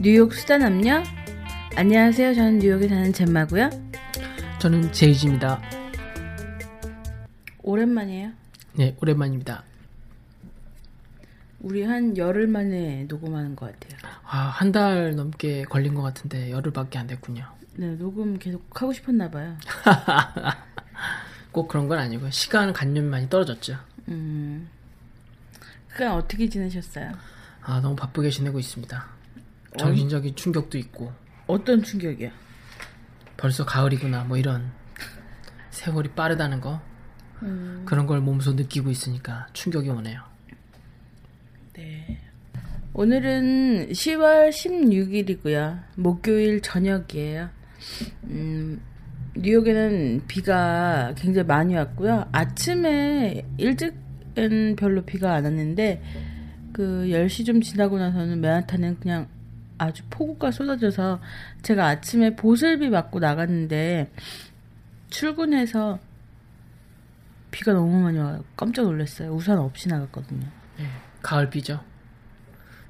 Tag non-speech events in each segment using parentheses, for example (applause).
뉴욕 수다 남녀 안녕하세요 저는 뉴욕에 사는 젬마고요 저는 제이지입니다. 오랜만이에요 네, 오랜만입니다. 우리 한 열흘 만에 녹음하는 것 같아요 아, 한 달 넘게 걸린 것 같은데 열흘밖에 안 됐군요. 네 녹음 계속 하고 싶었나 봐요 (laughs) 꼭 그런 건 아니고 시간 관념이 많이 떨어졌죠. 음 그간 어떻게 지내셨어요? 아, 너무 바쁘게 지내고 있습니다. 정신적인 충격도 있고. 어떤 충격이야? 벌써 가을이구나 뭐 이런. 세월이 빠르다는 거? 그런 걸 몸소 느끼고 있으니까 충격이 오네요. 네. 오늘은 10월 16일이고요. 목요일 저녁이에요. 음 뉴욕에는 비가 굉장히 많이 왔고요. 아침에 일찍은 별로 비가 안 왔는데 그 10시 좀 지나고 나서는 맨하탄은 그냥 아주 폭우가 쏟아져서 제가 아침에 보슬비 맞고 나갔는데 출근해서 비가 너무 많이 와요. 깜짝 놀랐어요. 우산 없이 나갔거든요. 네, 가을비죠.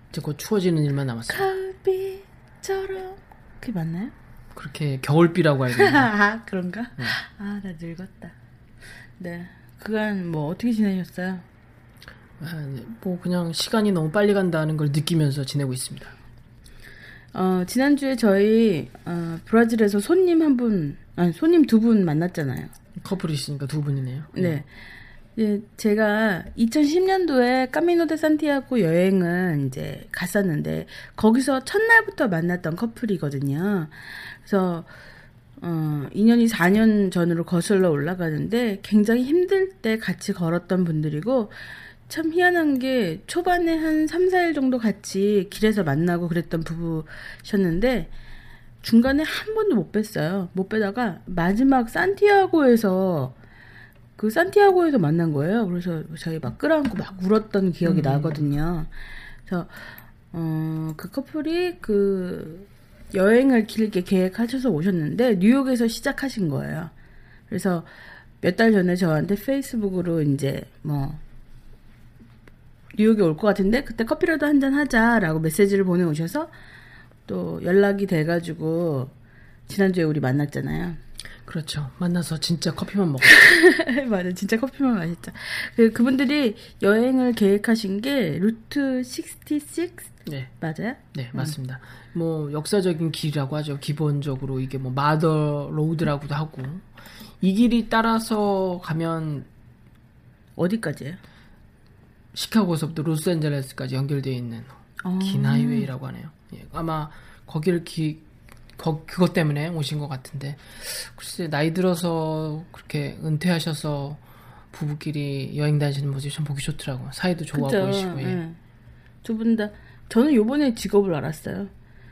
이제 곧 추워지는 일만 남았어요. 가을비처럼 그게 맞나요? 그렇게 겨울비라고 알고 있는데 (laughs) 아 그런가? 아나 늙었다. 네 그간 뭐 어떻게 지내셨어요? 아, 네, 뭐 그냥 시간이 너무 빨리 간다는 걸 느끼면서 지내고 있습니다. 어 지난주에 저희 어, 브라질에서 손님 한 분, 아니 손님 두 분 만났잖아요. 커플이 있으니까 두 분이네요. 네. 예, 제가 2010년도에 까미노 데 산티아고 여행은 이제 갔었는데 거기서 첫날부터 만났던 커플이거든요. 그래서 어, 인연이 4년 전으로 거슬러 올라가는데 굉장히 힘들 때 같이 걸었던 분들이고 참 희한한 게 초반에 한 3, 4일 정도 같이 길에서 만나고 그랬던 부부셨는데 중간에 한 번도 못 뵀어요. 못 뵈다가 마지막 산티아고에서 그 산티아고에서 만난 거예요. 그래서 저희 막 끌어안고 막 울었던 기억이 나거든요. 그래서 어, 그 커플이 그 여행을 길게 계획하셔서 오셨는데 뉴욕에서 시작하신 거예요. 그래서 몇 달 전에 저한테 페이스북으로 이제 뭐 뉴욕에 올 것 같은데 그때 커피라도 한 잔 하자라고 메시지를 보내오셔서 또 연락이 돼가지고 지난주에 우리 만났잖아요. 그렇죠. 만나서 진짜 커피만 먹었죠. (laughs) 맞아, 진짜 커피만 마셨죠. 그 그분들이 여행을 계획하신 게 Route 66 네. 맞아요? 네, 맞습니다. 뭐 역사적인 길이라고 하죠. 기본적으로 이게 뭐 Mother Road라고도 하고 이 길이 따라서 가면 어디까지예요? 시카고에서부터 로스앤젤레스까지 연결되어 있는 어. 긴 하이웨이라고 하네요. 예, 아마 거기를 기, 거, 그것 때문에 오신 것 같은데 글쎄 나이 들어서 그렇게 은퇴하셔서 부부끼리 여행 다니시는 모습이 참 보기 좋더라고요. 사이도 좋아 그죠? 보이시고 예. 예. 두분 다 저는 요번에 직업을 알았어요.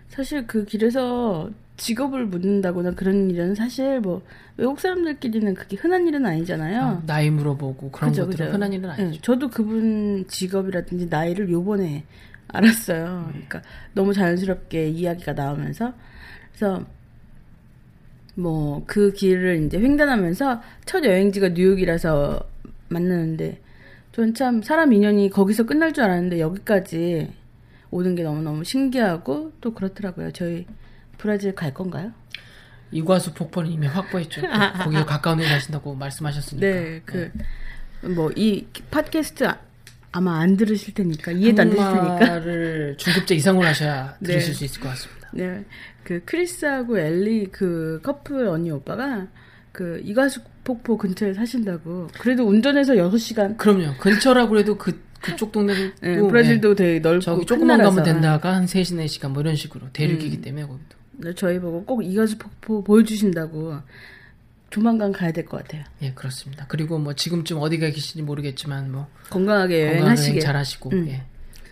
사실 그 길에서 직업을 묻는다거나 그런 일은 사실 뭐 외국 사람들끼리는 그게 흔한 일은 아니잖아요. 어, 나이 물어보고 그런 그죠, 것들은 그죠. 흔한 일은 예, 아니죠. 저도 그분 직업이라든지 나이를 요번에 알았어요. 그러니까 너무 자연스럽게 이야기가 나오면서 그래서 뭐 그 길을 이제 횡단하면서 첫 여행지가 뉴욕이라서 만나는데 전 참 사람 인연이 거기서 끝날 줄 알았는데 여기까지 오는 게 너무너무 신기하고 또 그렇더라고요. 저희 브라질 갈 건가요? 이과수 폭포는 이미 확보했죠. 또 (laughs) 거기에 가까운 데 사신다고 말씀하셨으니까. 네, 그뭐이 팟캐스트 아- 아마 안 들으실 테니까 이해도 안 되실 테니까. 한국말을 (laughs) 중급자 이상으로 하셔야 네. 들으실 수 있을 것 같습니다. 네, 그 크리스하고 엘리 그 커플 언니 오빠가 그 이과수 폭포 근처에 사신다고. 그래도 운전해서 6시간. 그럼요. 근처라고 해도 그 그쪽 동네도 네, 또, 브라질도 되게 넓고 저기 큰 조금만 가면. 된다가 한 3시, 4시간 뭐 이런 식으로 대륙이기 음. 때문에 거기도. 네, 저희 보고 꼭 이가수 폭포 보여주신다고 조만간 가야 될 것 같아요. 예, 그렇습니다. 그리고 뭐 지금쯤 어디가 계신지 모르겠지만 뭐 건강하게 건강하게 여행하시게. 잘 하시고 음. 예.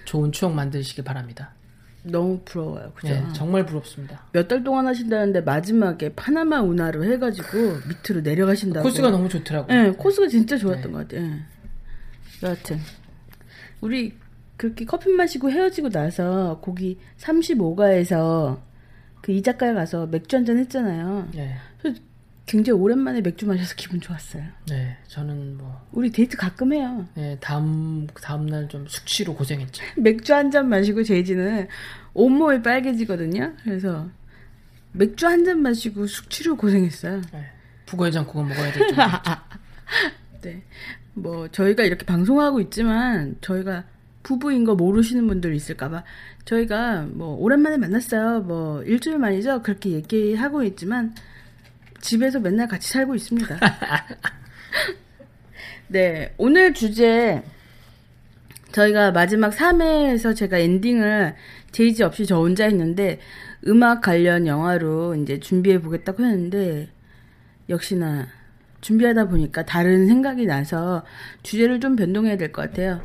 좋은 추억 만드시길 바랍니다. 너무 부러워요. 그죠? 예, 정말 부럽습니다. 몇 달 동안 하신다는데 마지막에 파나마 운하로 해가지고 밑으로 내려가신다고. 코스가 너무 좋더라고요. 네, 코스가 진짜 좋았던 네. 것 같아요. 예. 여하튼 우리 그렇게 커피 마시고 헤어지고 나서 거기 35가에서 그 이자카야 가서 맥주 한잔 했잖아요. 예. 그래서 굉장히 오랜만에 맥주 마셔서 기분 좋았어요. 네, 저는 뭐 우리 데이트 가끔 해요. 예, 다음 다음 날 좀 숙취로 고생했죠. (laughs) 맥주 한 잔 마시고 제이지는 온몸이 빨개지거든요. 그래서 맥주 한 잔 마시고 숙취로 고생했어요. 예. 북어해장국을 먹어야 될 정도. (laughs) 네. 뭐 저희가 이렇게 방송하고 있지만 저희가 부부인 거 모르시는 분들 있을까봐 저희가 뭐 오랜만에 만났어요. 뭐 일주일 만이죠. 그렇게 얘기하고 있지만 집에서 맨날 같이 살고 있습니다. (laughs) 네. 오늘 주제 저희가 마지막 3회에서 제가 엔딩을 제이지 없이 저 혼자 했는데 음악 관련 영화로 이제 준비해 보겠다고 했는데 역시나 준비하다 보니까 다른 생각이 나서 주제를 좀 변동해야 될 것 같아요.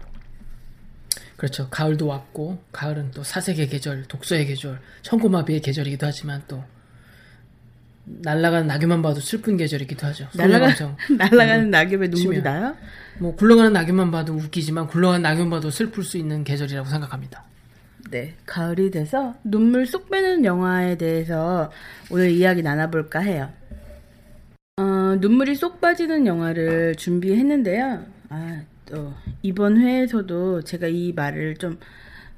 그렇죠. 가을도 왔고 가을은 또 사색의 계절, 독서의 계절, 청고마비의 계절이기도 하지만 또 날아가는 낙엽만 봐도 슬픈 계절이기도 하죠. 날아가. (laughs) 날아가는 낙엽에 눈물이 치면. 나요? 뭐 굴러가는 낙엽만 봐도 웃기지만 굴러가는 낙엽만 봐도 슬플 수 있는 계절이라고 생각합니다. 네. 가을이 돼서 눈물 쏙 빼는 영화에 대해서 오늘 이야기 나눠볼까 해요. 어, 눈물이 쏙 빠지는 영화를 준비했는데요. 아, 또, 이번 회에서도 제가 이 말을 좀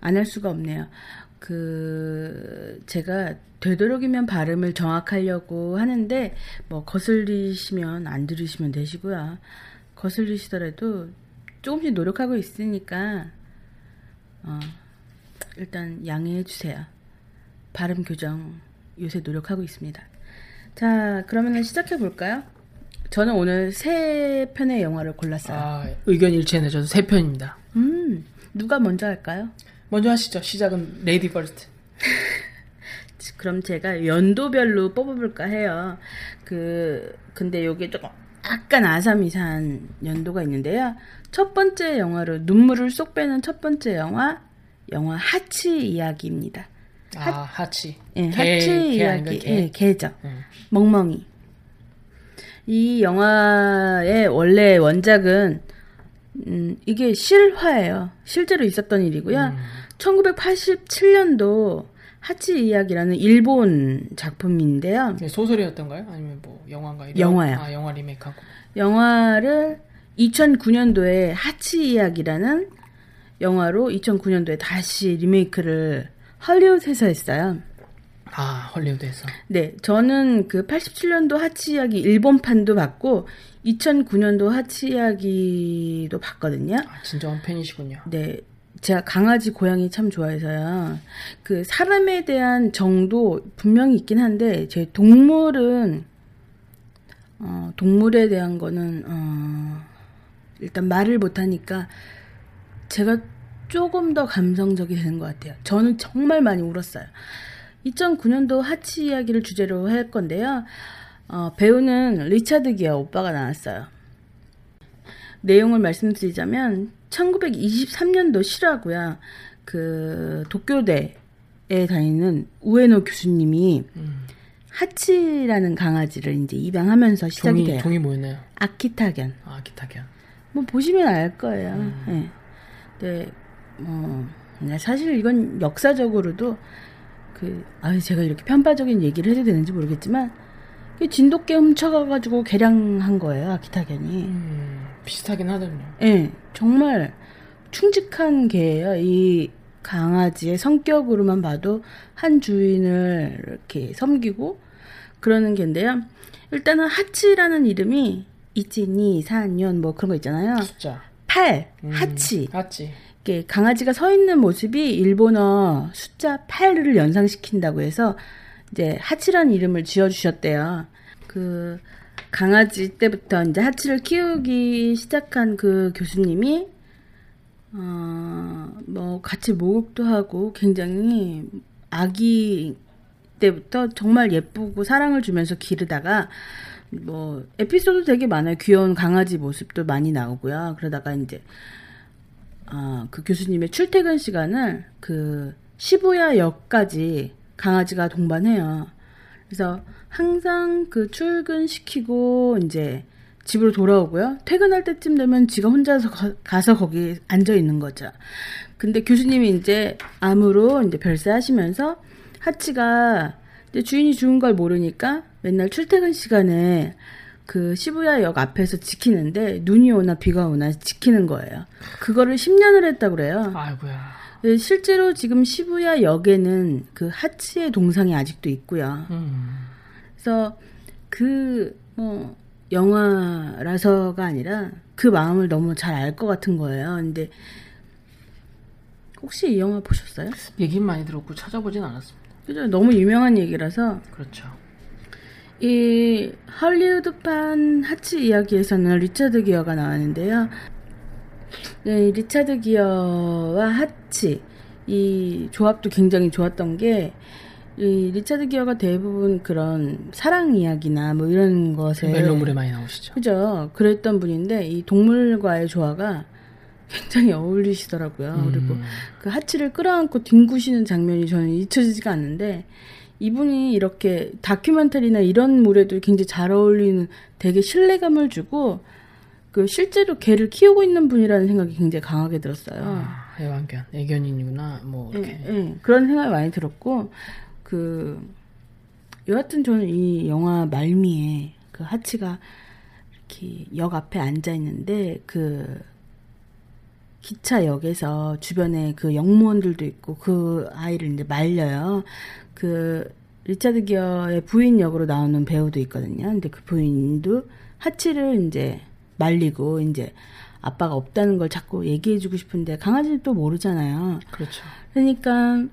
안 할 수가 없네요. 그, 제가 되도록이면 발음을 정확하려고 하는데, 뭐, 거슬리시면 안 들으시면 되시고요. 거슬리시더라도 조금씩 노력하고 있으니까, 어, 일단 양해해 주세요. 발음 교정 요새 노력하고 있습니다. 자, 그러면 시작해 볼까요? 저는 오늘 세 편의 영화를 골랐어요. 아, 의견 일치했네. 저도 세 편입니다. 음, 누가 먼저 할까요? 먼저 하시죠. 시작은 lady first. (laughs) 그럼 제가 연도별로 뽑아볼까 해요. 그, 근데 요게 조금 약간 아사무사한 연도가 있는데요. 첫 번째 영화로 눈물을 쏙 빼는 첫 번째 영화, 영화 하치 이야기입니다. 아, 하치. 예, 개, 하치 개 이야기, 개? 예, 개죠. 음. 멍멍이. 이 영화의 원래 원작은 음, 이게 실화예요. 실제로 있었던 일이고요. 음. 1987년도 하치 이야기라는 일본 작품인데요. 네, 소설이었던가요? 아니면 뭐 영화인가? 이런? 영화요. 아, 영화 리메이크하고. 영화를 2009년도에 하치 이야기라는 영화로 2009년도에 다시 리메이크를 헐리우드 에서 했어요. 아, 헐리우드에서. 네, 저는 그 87년도 하치 이야기 일본판도 봤고 2009년도 하치 이야기도 봤거든요. 아, 진정한 팬이시군요. 네, 제가 강아지 고양이 참 좋아해서요. 그 사람에 대한 정도 분명히 있긴 한데 제 동물은 어, 동물에 대한 거는 어, 일단 말을 못 하니까 제가 조금 더 감성적이 되는 것 같아요. 저는 정말 많이 울었어요. 2009년도 하치 이야기를 주제로 할 건데요. 어, 배우는 리차드 기어 오빠가 나왔어요. 내용을 말씀드리자면 1923년도 실화고요. 그 도쿄대에 다니는 우에노 교수님이 음. 하치라는 강아지를 이제 입양하면서 시작이 종이, 돼요. 종이 뭐였나요? 아키타견. 아, 기타견. 뭐 보시면 알 거예요. 음. 네. 네, 뭐 네, 사실 이건 역사적으로도 그 아, 제가 이렇게 편파적인 얘기를 해도 되는지 모르겠지만 그 진돗개 훔쳐가가지고 개량한 거예요 아키타견이. 음, 비슷하긴 하더군요. 예, 정말 충직한 개예요. 이 강아지의 성격으로만 봐도 한 주인을 이렇게 섬기고 그러는 개인데요. 일단은 하치라는 이름이 이치니 사년 뭐 그런 거 있잖아요. 숫자. 8 음, 하치. 하치. 강아지가 서 있는 모습이 일본어 숫자 8을 연상시킨다고 해서 이제 하치라는 이름을 지어 주셨대요. 그 강아지 때부터 이제 하치를 키우기 시작한 그 교수님이 어, 뭐 같이 목욕도 하고 굉장히 아기 때부터 정말 예쁘고 사랑을 주면서 기르다가 뭐 에피소드 되게 많아요. 귀여운 강아지 모습도 많이 나오고요. 그러다가 이제 아, 그 교수님의 출퇴근 시간을 그 시부야역까지 강아지가 동반해요. 그래서 항상 그 출근시키고 이제 집으로 돌아오고요. 퇴근할 때쯤 되면 지가 혼자서 가, 가서 거기 앉아 있는 거죠. 근데 교수님이 이제 암으로 이제 별세하시면서 하치가 이제 주인이 죽은 걸 모르니까 맨날 출퇴근 시간에 그 시부야역 앞에서 지키는데 눈이 오나 비가 오나 지키는 거예요. 그거를 10년을 했다 그래요. 아이고야. 네, 실제로 지금 시부야 역에는 그 하치의 동상이 아직도 있고요. 음. 그래서 그 뭐 영화라서가 아니라 그 마음을 너무 잘 알 것 같은 거예요. 근데 혹시 이 영화 보셨어요? 얘기는 많이 들었고 찾아보진 않았습니다. 그죠? 너무 유명한 얘기라서 그렇죠. 이 헐리우드판 하치 이야기에서는 리차드 기어가 나왔는데요. 네, 리차드 기어와 하치 이 조합도 굉장히 좋았던 게 이 리차드 기어가 대부분 그런 사랑 이야기나 뭐 이런 것에 멜로물에 많이 나오시죠. 그죠. 그랬던 분인데 이 동물과의 조화가 굉장히 어울리시더라고요. 그리고 그 하치를 끌어안고 뒹구시는 장면이 저는 잊혀지지가 않는데 이분이 이렇게 다큐멘터리나 이런 물에도 굉장히 잘 어울리는 되게 신뢰감을 주고 그 실제로 개를 키우고 있는 분이라는 생각이 굉장히 강하게 들었어요. 아, 애완견, 애견인이구나. 뭐 예, 이렇게. 예, 그런 생각이 많이 들었고 그 여하튼 저는 이 영화 말미에 그 하치가 이렇게 역 앞에 앉아 있는데 그 기차역에서 주변에 그 영무원들도 있고 그 아이를 이제 말려요. 그 리차드 기어의 부인 역으로 나오는 배우도 있거든요. 근데 그 부인도 하치를 이제 말리고 이제 아빠가 없다는 걸 자꾸 얘기해주고 싶은데 강아지는 또 모르잖아요. 그렇죠. 그러니까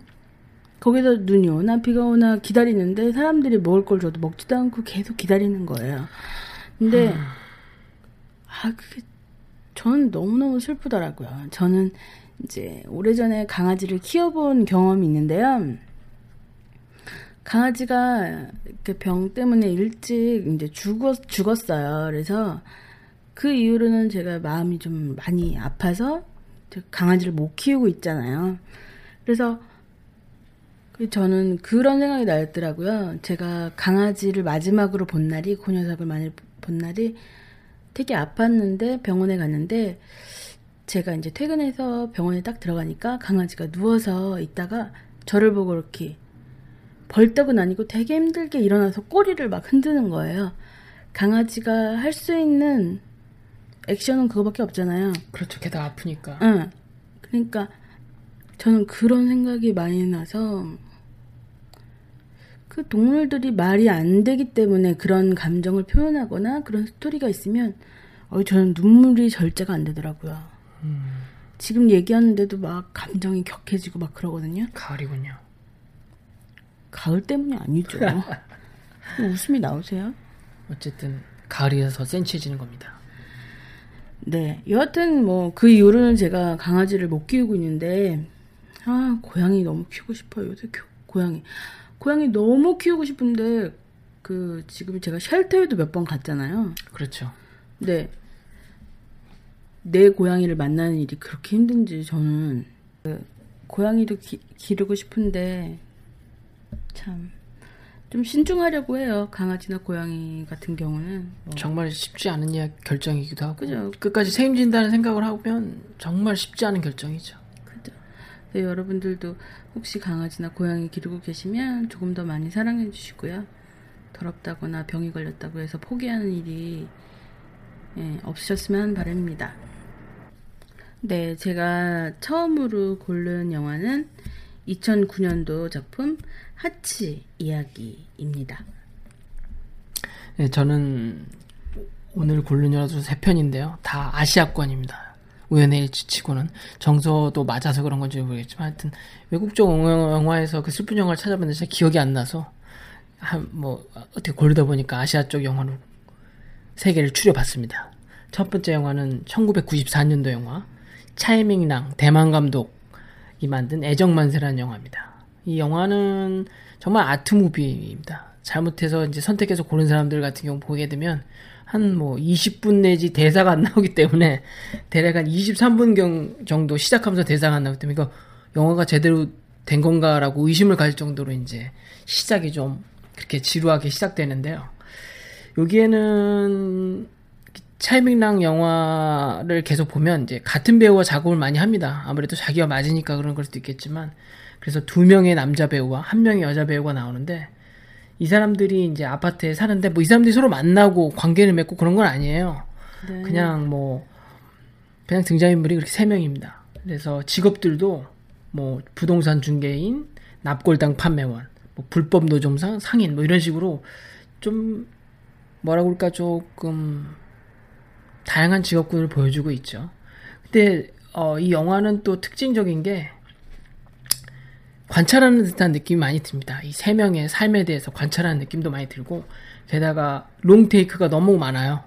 거기서 눈이 오나 비가 오나 기다리는데 사람들이 먹을 걸 줘도 먹지도 않고 계속 기다리는 거예요. 근데 아 그게 저는 너무너무 슬프더라고요. 저는 이제 오래전에 강아지를 키워본 경험이 있는데요. 강아지가 병 때문에 일찍 이제 죽었, 죽었어요. 그래서 그 이후로는 제가 마음이 좀 많이 아파서 강아지를 못 키우고 있잖아요. 그래서 그 저는 그런 생각이 나더라고요. 제가 강아지를 마지막으로 본 날이 그 녀석을 많이 본 날이 되게 아팠는데 병원에 갔는데 제가 이제 퇴근해서 병원에 딱 들어가니까 강아지가 누워서 있다가 저를 보고 이렇게 벌떡은 아니고 되게 힘들게 일어나서 꼬리를 막 흔드는 거예요. 강아지가 할 수 있는 액션은 그거밖에 없잖아요. 그렇죠. 게다가 아프니까. 응. 그러니까 저는 그런 생각이 많이 나서 그 동물들이 말이 안 되기 때문에 그런 감정을 표현하거나 그런 스토리가 있으면 어 저는 눈물이 절제가 안 되더라고요. 지금 얘기하는데도 막 감정이 격해지고 막 그러거든요. 가을이군요. 가을 때문이 아니죠. (laughs) 웃음이 나오세요? 어쨌든 가을이라서 센치해지는 겁니다. 네. 여하튼 뭐 그 이후로는 제가 강아지를 못 키우고 있는데 아 고양이 너무 키우고 싶어요. 요새 교- 고양이 고양이 너무 키우고 싶은데 그 지금 제가 쉘터에도 몇 번 갔잖아요. 그렇죠. 근데 내 고양이를 만나는 일이 그렇게 힘든지 저는 그 고양이도 기, 기르고 싶은데 참 좀 신중하려고 해요. 강아지나 고양이 같은 경우는 뭐. 정말 쉽지 않은 결정이기도 하고 그죠. 끝까지 책임진다는 생각을 하면 정말 쉽지 않은 결정이죠. 네, 여러분들도 혹시 강아지나 고양이 기르고 계시면 조금 더 많이 사랑해 주시고요. 더럽다거나 병이 걸렸다고 해서 포기하는 일이 예, 없으셨으면 바랍니다. 네, 제가 처음으로 고른 영화는 2009년도 작품 하치 이야기입니다. 네, 저는 오늘 고른 영화도 세 편인데요. 다 아시아권입니다. 우연의 일치치고는 정서도 맞아서 그런 건지 모르겠지만 하여튼 외국적 영화에서 그 슬픈 영화를 찾아봤는데 제 기억이 안 나서 한 뭐 어떻게 고르다 보니까 아시아 쪽 영화로 세 개를 추려봤습니다. 첫 번째 영화는 1994년도 영화 차이밍랑 대만 감독이 만든 애정만세라는 영화입니다. 이 영화는 정말 아트 무비입니다. 잘못해서 이제 선택해서 고른 사람들 같은 경우 보게 되면 한 뭐 20분 내지 대사가 안 나오기 때문에 대략 한 23분 정도 시작하면서 대사가 안 나오기 때문에 이거 영화가 제대로 된 건가라고 의심을 가질 정도로 이제 시작이 좀 그렇게 지루하게 시작되는데요. 여기에는 차이밍랑 영화를 계속 보면 이제 같은 배우와 작업을 많이 합니다. 아무래도 자기와 맞으니까 그런 걸 수도 있겠지만 그래서 두 명의 남자 배우와 한 명의 여자 배우가 나오는데 이 사람들이 이제 아파트에 사는데 뭐 이 사람들이 서로 만나고 관계를 맺고 그런 건 아니에요. 네. 그냥 뭐 그냥 등장인물이 그렇게 세 명입니다. 그래서 직업들도 뭐 부동산 중개인, 납골당 판매원, 뭐 불법 노점상 상인 뭐 이런 식으로 좀 뭐라 그럴까 조금 다양한 직업군을 보여주고 있죠. 근데 어, 이 영화는 또 특징적인 게 관찰하는 듯한 느낌이 많이 듭니다. 이 세 명의 삶에 대해서 관찰하는 느낌도 많이 들고 게다가 롱 테이크가 너무 많아요.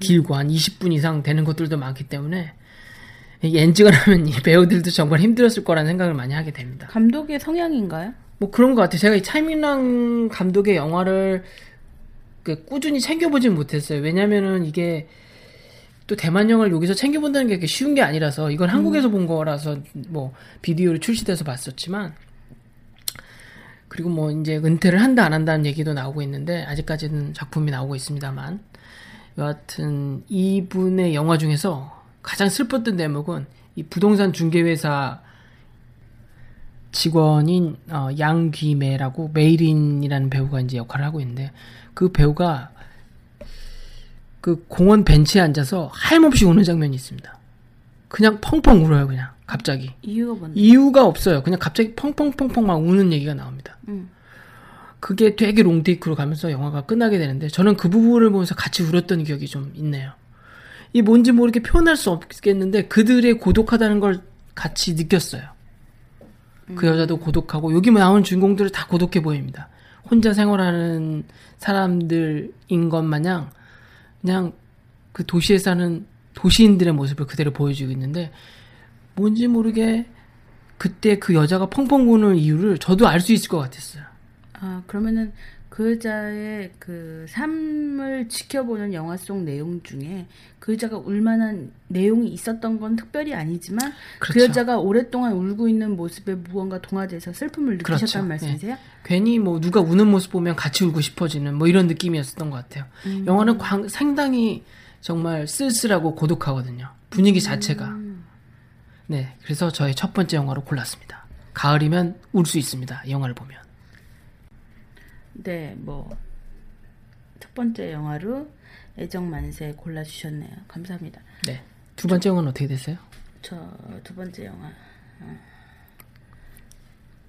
길고 한 20분 이상 되는 것들도 많기 때문에 이 엔직을 하면 이 배우들도 정말 힘들었을 거라는 생각을 많이 하게 됩니다. 감독의 성향인가요? 뭐 그런 것 같아요. 제가 이 차이민랑 감독의 영화를 그 꾸준히 챙겨보진 못했어요. 왜냐면은 이게 또 대만 영화를 여기서 챙겨본다는 게 쉬운 게 아니라서 이건 한국에서 본 거라서 뭐 비디오로 출시돼서 봤었지만 그리고 뭐 이제 은퇴를 한다 안 한다는 얘기도 나오고 있는데 아직까지는 작품이 나오고 있습니다만 여하튼 이분의 영화 중에서 가장 슬펐던 대목은 이 부동산 중개회사 직원인 어, 양귀매라고 메이린이라는 배우가 이제 역할을 하고 있는데 그 배우가 그 공원 벤치에 앉아서 하염없이 우는 장면이 있습니다. 그냥 펑펑 울어요, 그냥 갑자기. 이유가 뭔데? 이유가 없어요. 그냥 갑자기 펑펑펑펑 막 우는 얘기가 나옵니다. 음. 그게 되게 롱테이크로 가면서 영화가 끝나게 되는데 저는 그 부분을 보면서 같이 울었던 기억이 좀 있네요. 이 뭔지 모르게 표현할 수 없겠는데 그들의 고독하다는 걸 같이 느꼈어요. 그 여자도 고독하고 여기 나오는 주인공들은 다 고독해 보입니다. 혼자 생활하는 사람들인 것 마냥 그냥 그 도시에 사는 도시인들의 모습을 그대로 보여주고 있는데 뭔지 모르게 그때 그 여자가 펑펑 우는 이유를 저도 알 수 있을 것 같았어요. 아 그러면은 그 여자의 그 삶을 지켜보는 영화 속 내용 중에 그 여자가 울만한 내용이 있었던 건 특별히 아니지만 그 그렇죠. 여자가 오랫동안 울고 있는 모습에 무언가 동화돼서 슬픔을 느끼셨다는 그렇죠. 말씀이세요? 괜히 뭐 누가 우는 모습 보면 같이 울고 싶어지는 뭐 이런 느낌이었었던 것 같아요. 음. 영화는 광- 상당히 정말 쓸쓸하고 고독하거든요. 분위기 자체가. 음. 네, 그래서 저의 첫 번째 영화로 골랐습니다. 가을이면 울 수 있습니다. 이 영화를 보면. 네, 뭐 첫 번째 영화로 애정 만세 골라 주셨네요. 감사합니다. 네. 두 번째 영화는 어떻게 됐어요? 저 두 번째 영화 어.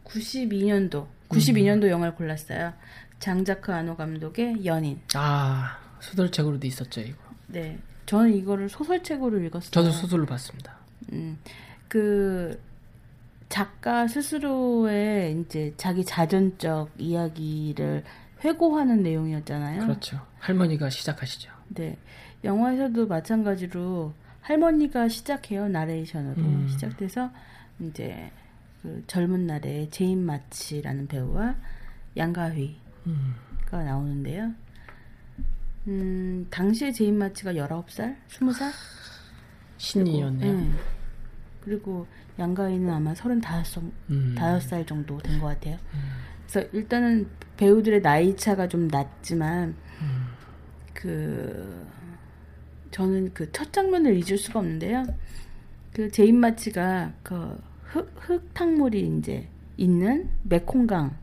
92년도 92년도 영화를 골랐어요. 장자크 아노 감독의 연인. 아, 소설책으로도 있었죠, 이거. 네, 저는 이거를 소설책으로 읽었어요. 저도 소설로 봤습니다. 음, 그 작가 스스로의 이제 자기 자전적 이야기를 회고하는 내용이었잖아요. 그렇죠. 할머니가 시작하시죠. 네. 영화에서도 마찬가지로 할머니가 시작해요. 나레이션으로 음. 시작돼서 이제 그 젊은 날에 제인 마치라는 배우와 양가휘가 음. 나오는데요. 음, 당시에 제인 마치가 19살? 20살? 신인이었네요. 네. 그리고 양가휘는 아마 35살, 음. 다섯 살 정도 된 것 같아요. 그래서 일단은 배우들의 나이 차가 좀 났지만 음. 그 저는 그 첫 장면을 잊을 수가 없는데요. 그 제인 마치가 그 흙, 흙탕물이 이제 있는 메콩강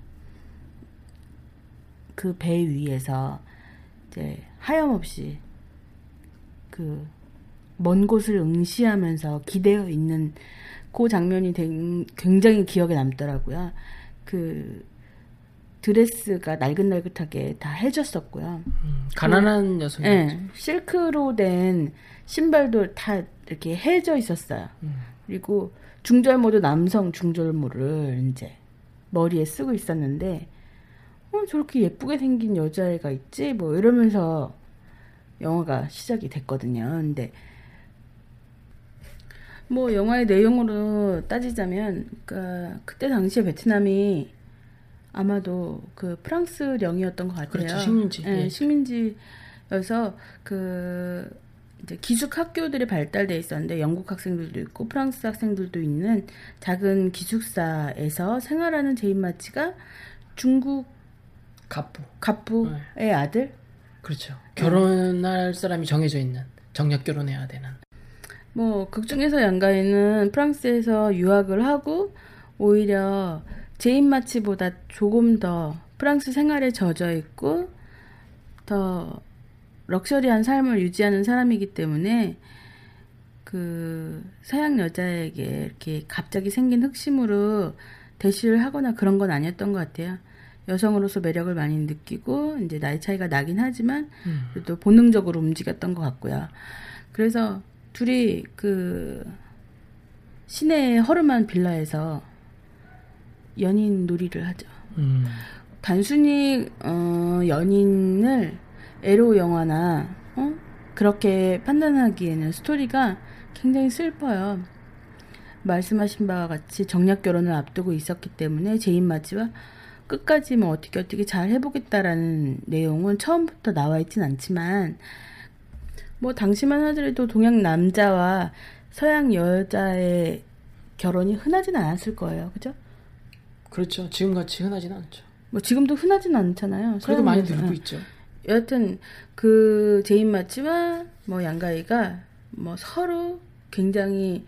그 배 위에서 이제 하염없이 그 먼 곳을 응시하면서 기대어 있는 그 장면이 된- 굉장히 기억에 남더라고요. 그 드레스가 날긋날긋하게 다 해졌었고요. 음, 가난한 여성이었죠. 예, 실크로 된 신발도 다 이렇게 해져 있었어요. 음. 그리고 중절모도 남성 중절모를 이제 머리에 쓰고 있었는데, 어, 저렇게 예쁘게 생긴 여자애가 있지? 뭐 이러면서 영화가 시작이 됐거든요. 근데 뭐 영화의 내용으로 따지자면 그러니까 그때 당시에 베트남이 아마도 그 프랑스령이었던 것 같아요. 그렇죠. 식민지. 예, 예. 식민지여서 그 이제 기숙 학교들이 발달돼 있었는데 영국 학생들도 있고 프랑스 학생들도 있는 작은 기숙사에서 생활하는 제인 마치가 중국 갑부. 갑부의 네. 아들 그렇죠. 결혼할 사람이 정해져 있는 정략 결혼해야 되는. 뭐 극중에서 양가휘는 프랑스에서 유학을 하고 오히려 제인 마치보다 조금 더 프랑스 생활에 젖어 있고 더 럭셔리한 삶을 유지하는 사람이기 때문에 그 서양 여자에게 이렇게 갑자기 생긴 흑심으로 대시를 하거나 그런 건 아니었던 것 같아요. 여성으로서 매력을 많이 느끼고 이제 나이 차이가 나긴 하지만 음. 또 본능적으로 움직였던 것 같고요. 그래서 둘이 그 시내의 허름한 빌라에서 연인 놀이를 하죠. 음. 단순히 어, 연인을 에로 영화나 어? 그렇게 판단하기에는 스토리가 굉장히 슬퍼요. 말씀하신 바와 같이 정략 결혼을 앞두고 있었기 때문에 제인 마치와 끝까지 뭐 어떻게 어떻게 잘 해보겠다라는 내용은 처음부터 나와 있진 않지만 뭐 당시만 하더라도 동양 남자와 서양 여자의 결혼이 흔하진 않았을 거예요, 그죠? 그렇죠. 지금같이 흔하진 않죠. 뭐 지금도 흔하진 않잖아요. 그래도 많이. 늘고 응. 있죠. 여하튼 그 제인 마치와 뭐 양가휘가 뭐 서로 굉장히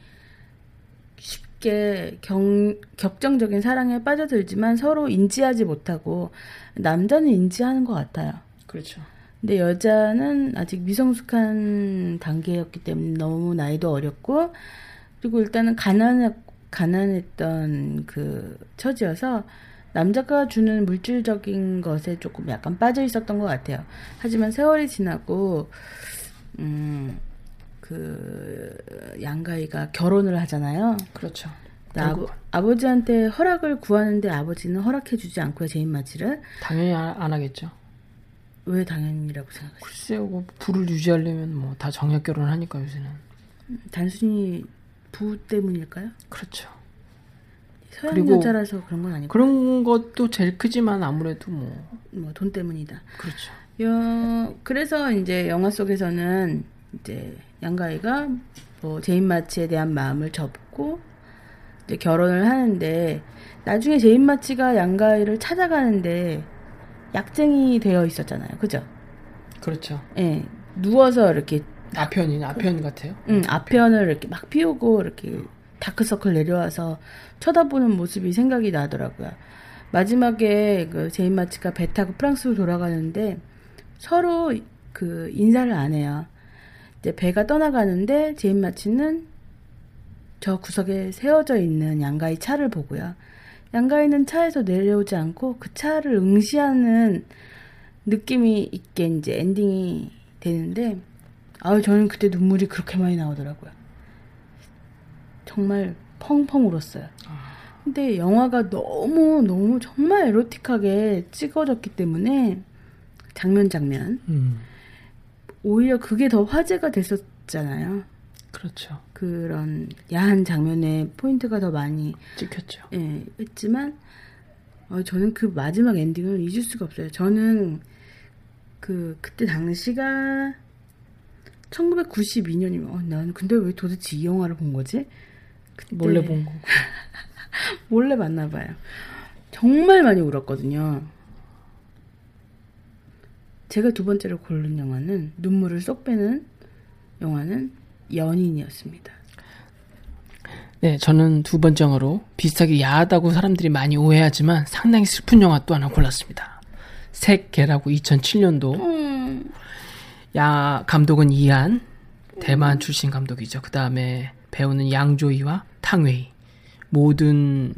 쉽게 경, 격정적인 사랑에 빠져들지만 서로 인지하지 못하고 남자는 인지하는 것 같아요. 그렇죠. 근데 여자는 아직 미성숙한 단계였기 때문에 너무 나이도 어렸고 그리고 일단은 가난해 가난했던 그 처지여서 남자가 주는 물질적인 것에 조금 약간 빠져 있었던 것 같아요. 하지만 세월이 지나고 음 그 양가이가 결혼을 하잖아요. 그렇죠. 아버, 아버지한테 허락을 구하는데 아버지는 허락해주지 않고요. 마치를 당연히 안, 안 하겠죠. 왜 당연이라고 생각하세요? 글쎄요, 뭐 부를 유지하려면 뭐 다 정략 결혼을 하니까 요새는. 단순히 부 때문일까요? 그렇죠. 서양 여자라서 그런 건 아니고 그런 것도 제일 크지만 아무래도 뭐 뭐 돈 때문이다. 그렇죠. 여, 그래서 이제 영화 속에서는 이제 양가휘가 뭐 제인 마치에 대한 마음을 접고 이제 결혼을 하는데 나중에 제인 마치가 양가휘를 찾아가는데 약쟁이 되어 있었잖아요. 그죠? 그렇죠. 예. 누워서 이렇게 아편이 아편 같아요. 응, 아편을 이렇게 막 피우고 이렇게 다크서클 내려와서 쳐다보는 모습이 생각이 나더라고요. 마지막에 그 제인 마치가 배 타고 프랑스로 돌아가는데 서로 그 인사를 안 해요. 이제 배가 떠나가는데 제인 마치는 저 구석에 세워져 있는 양가휘 차를 보고요. 양가휘는 차에서 내려오지 않고 그 차를 응시하는 느낌이 있게 이제 엔딩이 되는데 아유 저는 그때 눈물이 그렇게 많이 나오더라고요. 정말 펑펑 울었어요. 근데 영화가 너무 너무 정말 에로틱하게 찍어졌기 때문에 장면 장면 음, 오히려 그게 더 화제가 됐었잖아요. 그렇죠. 그런 야한 장면에 포인트가 더 많이 찍혔죠. 예, 했지만 어, 저는 그 마지막 엔딩을 잊을 수가 없어요. 저는 그 그때 당시가 1992년이면 어, 난 근데 왜 도대체 이 영화를 본 거지? 그때 몰래 본 거고. (laughs) 몰래 봤나 봐요. 정말 많이 울었거든요. 제가 두 번째로 고른 영화는 눈물을 쏙 빼는 영화는 연인이었습니다. 네, 저는 두 번째로 비슷하게 야하다고 사람들이 많이 오해하지만 상당히 슬픈 영화 또 하나 골랐습니다. 색개라고 2007년도 음, 야 감독은 이한 대만 출신 감독이죠. 그 다음에 배우는 양조이와 탕웨이 모든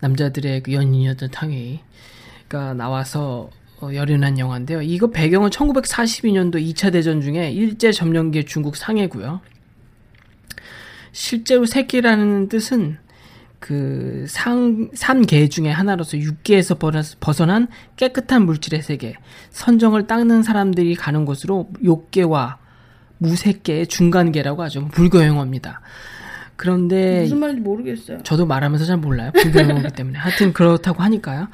남자들의 그 연인이었던 탕웨이가 나와서 어, 열연한 영화인데요. 이거 배경은 1942년도 2차 대전 중에 일제 점령기의 중국 상해고요. 실제로 새끼라는 뜻은 그 상, 3개 중에 하나로서 6개에서 벗어난 깨끗한 물질의 세계, 선정을 닦는 사람들이 가는 곳으로 욕계와 무색계의 중간계라고 하죠. 불교 용어입니다. 그런데 무슨 말인지 모르겠어요. 저도 말하면서 잘 몰라요. 불교 용어이기 때문에. 하여튼 그렇다고 하니까요.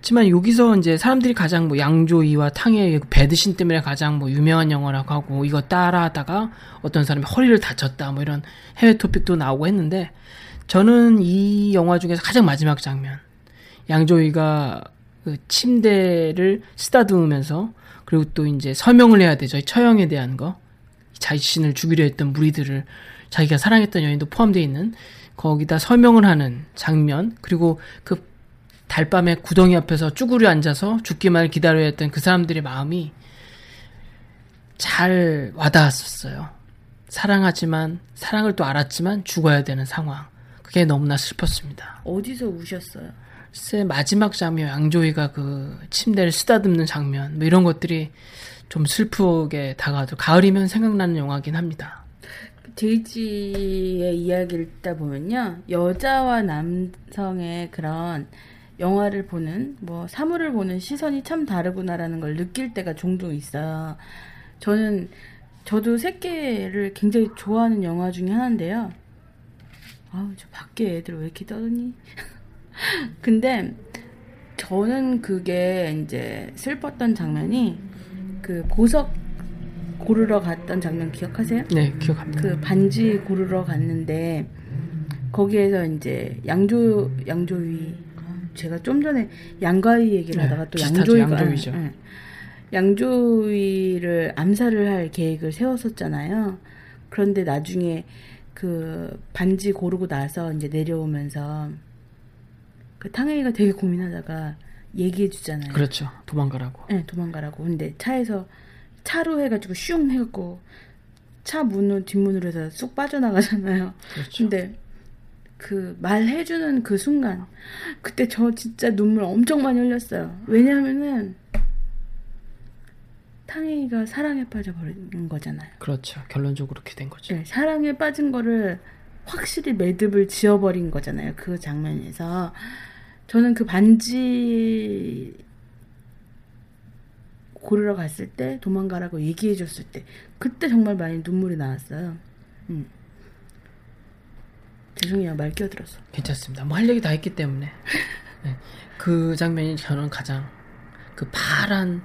하지만 여기서 이제 사람들이 가장 뭐 양조위와 탕의 배드신 때문에 가장 뭐 유명한 영화라고 하고 이거 따라하다가 어떤 사람이 허리를 다쳤다 뭐 이런 해외 토픽도 나오고 했는데 저는 이 영화 중에서 가장 마지막 장면 양조위가 그 침대를 쓰다듬으면서 그리고 또 이제 서명을 해야 되죠 처형에 대한 거. 자신을 죽이려 했던 무리들을 자기가 사랑했던 여인도 포함되어 있는 거기다 서명을 하는 장면 그리고 그 달밤에 구덩이 앞에서 쭈그려 앉아서 죽기만을 기다려야 했던 그 사람들의 마음이 잘 와닿았었어요. 사랑하지만 사랑을 또 알았지만 죽어야 되는 상황. 그게 너무나 슬펐습니다. 어디서 우셨어요? 글쎄 마지막 장면 양조위가 그 침대를 쓰다듬는 장면 뭐 이런 것들이 좀 슬프게 다가도 가을이면 생각나는 영화긴 합니다. 데이지의 이야기를 듣다 보면요 여자와 남성의 그런 영화를 보는 뭐 사물을 보는 시선이 참 다르구나라는 걸 느낄 때가 종종 있어요. 저는 저도 새끼를 굉장히 좋아하는 영화 중에 하나인데요. 아우 저 밖에 애들 왜 이렇게 떠드니? (laughs) 근데 저는 그게 이제 슬펐던 장면이 그 보석 고르러 갔던 장면 기억하세요? 네, 기억합니다. 그 반지 고르러 갔는데 거기에서 이제 양조 양조위 제가 좀 전에 양가위 얘기를 네, 하다가 또 양조위가 양조위죠. 예. 양조위를 암살을 할 계획을 세웠었잖아요. 그런데 나중에 그 반지 고르고 나서 이제 내려오면서 그 탕웨이가 되게 고민하다가 얘기해 주잖아요. 그렇죠. 도망가라고. 네, 도망가라고. 근데 차에서 차로 해가지고 슝 해갖고 차 문을 뒷문으로 해서 쑥 빠져나가잖아요. 그렇죠. 근데 그 말해주는 그 순간 그때 저 진짜 눈물 엄청 많이 흘렸어요. 왜냐하면은 탕웨이가 사랑에 빠져버린 거잖아요. 그렇죠. 결론적으로 그렇게 된 거죠. 네, 사랑에 빠진 거를 확실히 매듭을 지어버린 거잖아요. 그 장면에서 저는 그 반지 고르러 갔을 때 도망가라고 얘기해줬을 때 그때 정말 많이 눈물이 나왔어요. 음. 죄송해요 말 끼어들어서. 괜찮습니다. 뭐 할 얘기 다 했기 때문에 네. 그 장면이 저는 가장 그 파란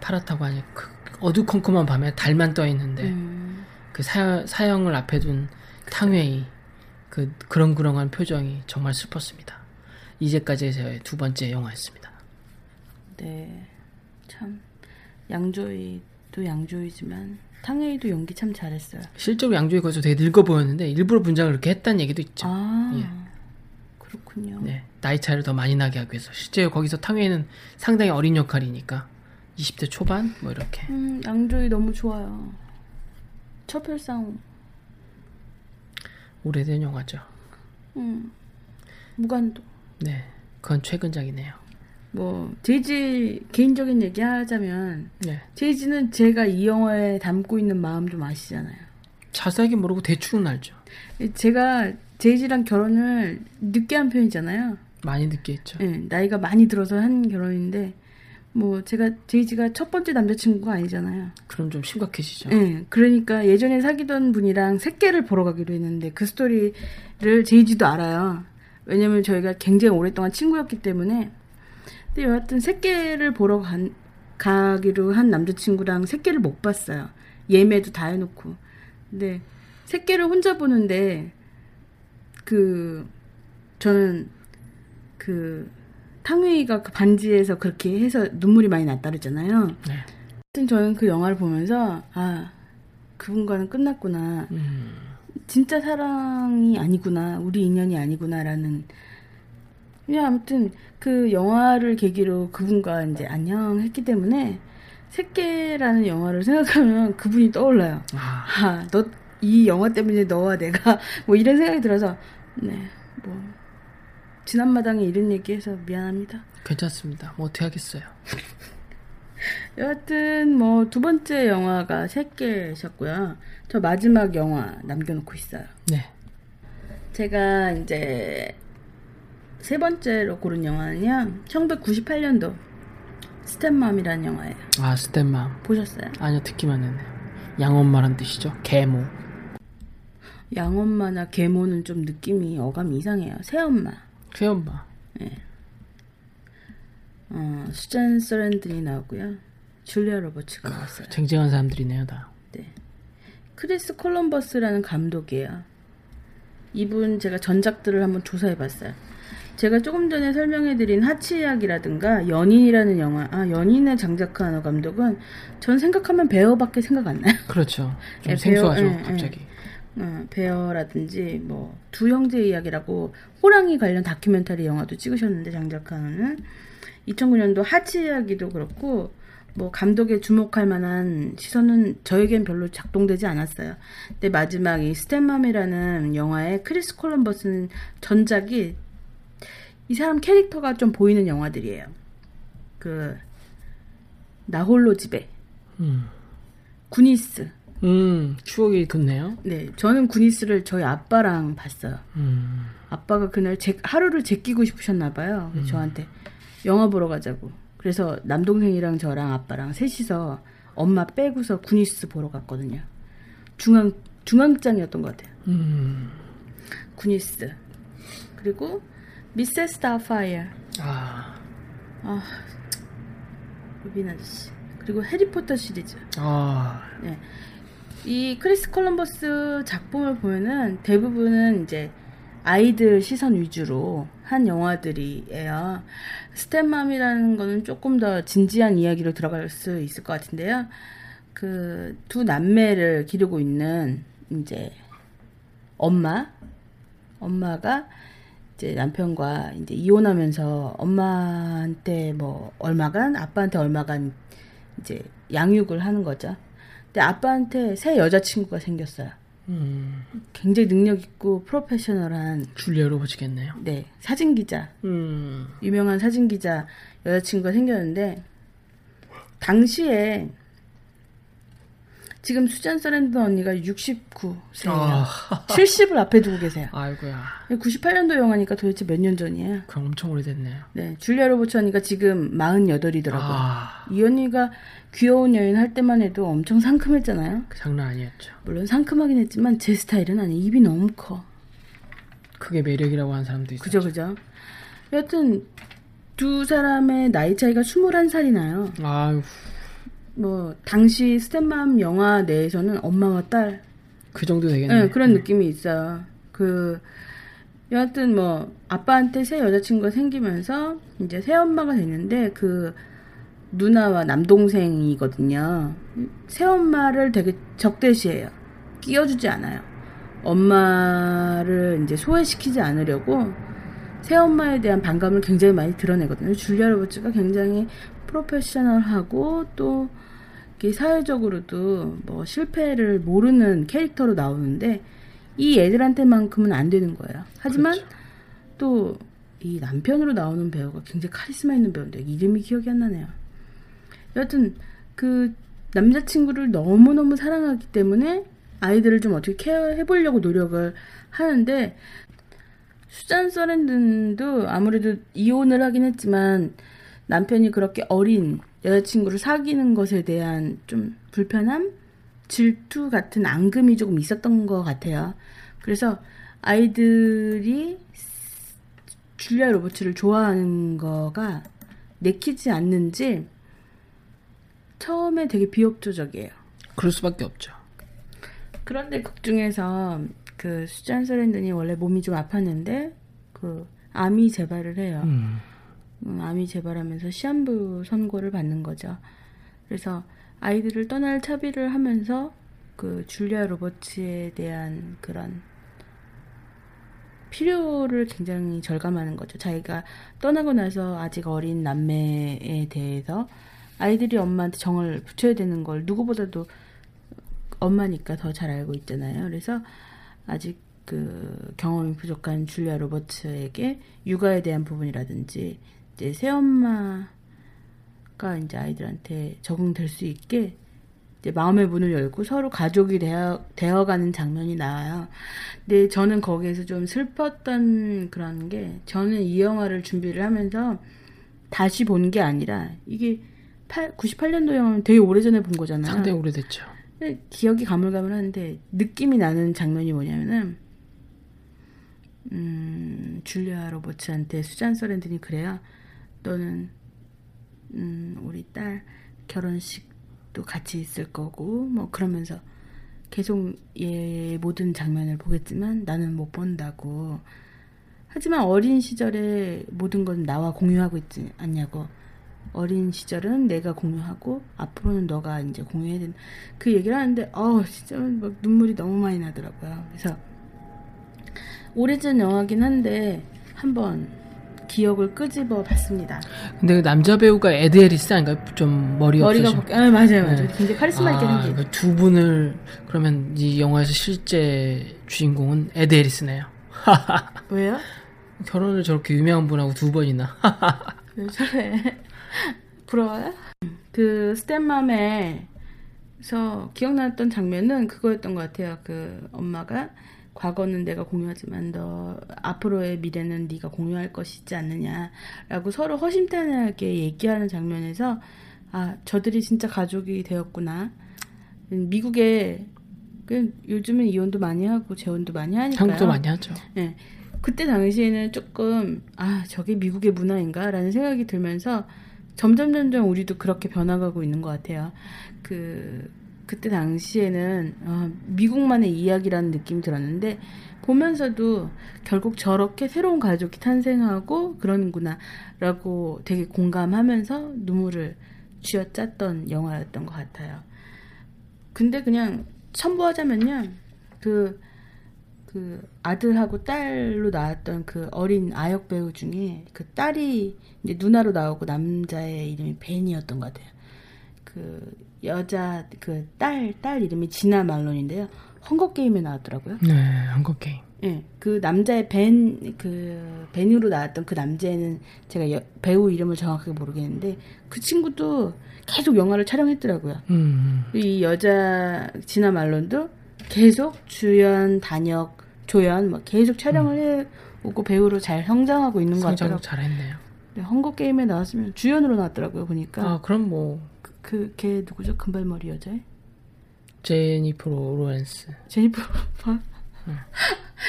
파랗다고 하니 그 어두컴컴한 밤에 달만 떠 있는데 음. 그 사, 사형을 앞에 둔 탕웨이 그 그렁그렁한 표정이 정말 슬펐습니다. 이제까지의 저의 두 번째 영화였습니다. 네, 참 양조위도 양조위지만 탕웨이도 연기 참 잘했어요. 실제로 양조위 거기서 되게 늙어 보였는데 일부러 분장을 그렇게 했다는 얘기도 있죠. 아, 예. 그렇군요. 네, 나이 차이를 더 많이 나게 하기 위해서 실제 거기서 탕웨이는 상당히 어린 역할이니까 20대 초반 뭐 이렇게 음, 양조위 너무 좋아요. 첫별상, 오래된 영화죠. 음, 무간도. 네, 그건 최근작이네요. 뭐 제이지 개인적인 얘기 하자면 네, 제이지는 제가 이 영화에 담고 있는 마음 좀 아시잖아요. 자세하게 모르고 대충은 알죠. 제가 제이지랑 결혼을 늦게 한 편이잖아요. 많이 늦게 했죠. 예, 나이가 많이 들어서 한 결혼인데 뭐 제가 제이지가 첫 번째 남자친구가 아니잖아요. 그럼 좀 심각해지죠. 예, 그러니까 예전에 사귀던 분이랑 새끼를 보러 가기로 했는데 그 스토리를 제이지도 알아요. 왜냐면 저희가 굉장히 오랫동안 친구였기 때문에. 근데 여하튼 새끼를 보러 간, 가기로 한 남자친구랑 새끼를 못 봤어요. 예매도 다 해놓고. 근데 새끼를 혼자 보는데 그 저는 그 탕웨이가 그 반지에서 그렇게 해서 눈물이 많이 났다 그랬잖아요. 네. 하여튼 저는 그 영화를 보면서 아 그분과는 끝났구나. 음, 진짜 사랑이 아니구나. 우리 인연이 아니구나라는. 그냥 아무튼 그 영화를 계기로 그분과 이제 안녕 했기 때문에 새끼라는 영화를 생각하면 그분이 떠올라요. 아, 아, 너 이 영화 때문에 너와 내가 (laughs) 뭐 이런 생각이 들어서 네, 뭐 지난 마당에 이런 얘기해서 미안합니다. 괜찮습니다. 뭐 어떻게 하겠어요. (laughs) 여하튼 뭐 두 번째 영화가 새끼셨고요. 저 마지막 영화 남겨놓고 있어요. 네, 제가 이제 세 번째로 고른 영화는요. 1998년도 스탠맘이라는 영화예요. 아 스탠맘 보셨어요? 아니요 듣기만 했네요 양엄마란 뜻이죠 계모 양엄마나 계모는 좀 느낌이 어감이 이상해요. 새엄마. 새엄마 어, 수잔 서랜든이 나오고요. 줄리아 로버츠가 나왔어요. 쟁쟁한 사람들이네요 다 크리스 콜럼버스라는 감독이에요. 이분 제가 전작들을 한번 조사해봤어요. 제가 조금 전에 설명해드린 하치약이라든가 연인이라는 영화, 아 연인의 장자크하노 감독은 전 생각하면 배어밖에 생각 안 나요. 그렇죠 (laughs) 좀 예, 생소하죠 배우, 예, 갑자기 어, 베어라든지 뭐 두 형제 이야기라고 호랑이 관련 다큐멘터리 영화도 찍으셨는데 장자크 아노 2009년도 하치 이야기도 그렇고 뭐 감독의 주목할 만한 시선은 저에겐 별로 작동되지 않았어요. 근데 마지막 이 스텝맘이라는 영화의 크리스 콜럼버스는 전작이 이 사람 캐릭터가 좀 보이는 영화들이에요. 그 나홀로 집에 음. 구니스 음 추억이 돋네요 네, 저는 구니스를 저희 아빠랑 봤어요. 음. 아빠가 그날 제, 하루를 제끼고 싶으셨나 봐요. 그래서 저한테 영화 보러 가자고. 그래서 남동생이랑 저랑 아빠랑 셋이서 엄마 빼고서 구니스 보러 갔거든요. 중앙 중앙장이었던 것 같아요. 음. 구니스. 그리고 미세스 다파이어. 아, 아, 루빈 아저씨. 그리고 해리포터 시리즈. 아, 이 크리스 콜럼버스 작품을 보면은 대부분은 이제 아이들 시선 위주로 한 영화들이에요. 스텝맘이라는 거는 조금 더 진지한 이야기로 들어갈 수 있을 것 같은데요. 그 두 남매를 기르고 있는 이제 엄마, 엄마가 이제 남편과 이제 이혼하면서 엄마한테 뭐 얼마간 아빠한테 얼마간 이제 양육을 하는 거죠. 근데 아빠한테 새 여자친구가 생겼어요. 음, 굉장히 능력 있고 프로페셔널한 줄리아 로버츠겠네요. 네 사진 기자 음, 유명한 사진 기자 여자친구가 생겼는데 당시에 지금 수잔 서랜드 언니가 69세예요. 아, (laughs) 70을 앞에 두고 계세요. 아이고야, 98년도 영화니까 도대체 몇 년 전이에요? 그럼 엄청 오래됐네요. 네, 줄리아 로버츠 언니가 지금 48이더라고요. 아, 이 언니가 귀여운 여인 할 때만 해도 엄청 상큼했잖아요. 그 장난 아니었죠. 물론 상큼하긴 했지만 제 스타일은 아니에요. 입이 너무 커. 그게 매력이라고 하는 사람도 있어요. 그죠, 그죠. 여튼 두 사람의 나이 차이가 21살이 나요. 아유, 뭐 당시 스탠맘 영화 내에서는 엄마와 딸 그 정도 되겠네. 네, 그런 느낌이 있어요. 그 여하튼 뭐 아빠한테 새 여자친구가 생기면서 이제 새 엄마가 됐는데 그 누나와 남동생이거든요. 새 엄마를 되게 적대시해요. 끼워주지 않아요. 엄마를 이제 소외시키지 않으려고 새 엄마에 대한 반감을 굉장히 많이 드러내거든요. 줄리아 로버츠가 굉장히 프로페셔널하고 또 사회적으로도 뭐 실패를 모르는 캐릭터로 나오는데 이 애들한테만큼은 안 되는 거예요. 하지만 그렇죠. 또이 남편으로 나오는 배우가 굉장히 카리스마 있는 배우인데 이름이 기억이 안 나네요. 여하튼 그 남자친구를 너무너무 사랑하기 때문에 아이들을 좀 어떻게 케어해 보려고 노력을 하는데 수잔 서랜든도 아무래도 이혼을 하긴 했지만 남편이 그렇게 어린 여자친구를 사귀는 것에 대한 좀 불편함, 질투 같은 앙금이 조금 있었던 것 같아요. 그래서 아이들이 줄리아 로버츠를 좋아하는 거가 내키지 않는지 처음에 되게 비협조적이에요. 그럴 수밖에 없죠. 그런데 극 중에서 그 수잔 서랜든이 원래 몸이 좀 아팠는데 그 암이 재발을 해요. 음, 음, 암이 재발하면서 시한부 선고를 받는 거죠. 그래서 아이들을 떠날 차비를 하면서 그 줄리아 로버츠에 대한 그런 필요를 굉장히 절감하는 거죠. 자기가 떠나고 나서 아직 어린 남매에 대해서 아이들이 엄마한테 정을 붙여야 되는 걸 누구보다도 엄마니까 더 잘 알고 있잖아요. 그래서 아직 그 경험이 부족한 줄리아 로버츠에게 육아에 대한 부분이라든지 이제 새엄마가 이제 아이들한테 적응될 수 있게 이제 마음의 문을 열고 서로 가족이 되어, 되어가는 장면이 나와요. 근데 저는 거기에서 좀 슬펐던 그런 게 저는 이 영화를 준비를 하면서 다시 본 게 아니라 이게 8, 98년도 영화는 되게 오래전에 본 거잖아요. 상당히 오래됐죠. 근데 기억이 가물가물한데 느낌이 나는 장면이 뭐냐면은 음, 줄리아 로버츠한테 수잔 서렌틴이 그래요. 너는 음, 우리 딸 결혼식도 같이 있을 거고 뭐 그러면서 계속 얘 모든 장면을 보겠지만 나는 못 본다고. 하지만 어린 시절에 모든 건 나와 공유하고 있지 않냐고. 어린 시절은 내가 공유하고 앞으로는 너가 이제 공유해야 된다. 그 얘기를 하는데 어 진짜 막 눈물이 너무 많이 나더라고요. 그래서 오래전 영화긴 한데 한번 기억을 끄집어 봤습니다. 근데 그 남자 배우가 에드 해리스 아닌가요? 좀 머리 머리가. 걷- 아 맞아요, 맞아요. 네. 굉장히 카리스마 있게 아, 생긴. 그두 분을 그러면 이 영화에서 실제 주인공은 에드 해리스네요. 뭐예요? (laughs) 결혼을 저렇게 유명한 분하고 두 번이나. (laughs) 왜 저래? 부러워요? 그 스탠맘에서 기억났던 장면은 그거였던 것 같아요. 그 엄마가 과거는 내가 공유하지만 너 앞으로의 미래는 네가 공유할 것이지 않느냐라고 서로 허심탄회하게 얘기하는 장면에서 아 저들이 진짜 가족이 되었구나. 미국에 그 요즘은 이혼도 많이 하고 재혼도 많이 하니까요. 한국도 많이 하죠. 네. 그때 당시에는 조금 아 저게 미국의 문화인가라는 생각이 들면서 점점 점점 우리도 그렇게 변화가고 있는 것 같아요. 그 그때 당시에는 어, 미국만의 이야기라는 느낌이 들었는데 보면서도 결국 저렇게 새로운 가족이 탄생하고 그러는구나라고 되게 공감하면서 눈물을 쥐어짰던 영화였던 것 같아요. 근데 그냥 첨부하자면요, 그, 그 아들하고 딸로 나왔던 그 어린 아역 배우 중에 그 딸이 이제 누나로 나오고 남자의 이름이 벤이었던 것 같아요. 그 여자 그 딸 딸 이름이 지나 말론인데요. 헝거 게임에 나왔더라고요. 네, 한국 게임. 예, 그 남자의 벤, 그, 벤으로 나왔던 그 남자애는 제가 여- 배우 이름을 정확하게 모르겠는데, 그 친구도 계속 영화를 촬영했더라고요. 음, 이 여자, 지나 말론도 계속 주연, 단역, 조연, 막 계속 촬영을 해오고 배우로 잘 성장하고 있는 것 성장 같더라고요. 잘했네요. 네, 헝거게임에 나왔으면 주연으로 나왔더라고요, 보니까. 아, 그럼 뭐 그, 그, 걔 누구죠? 금발머리 여자애? 제니퍼 로렌스. 제니퍼 로렌스.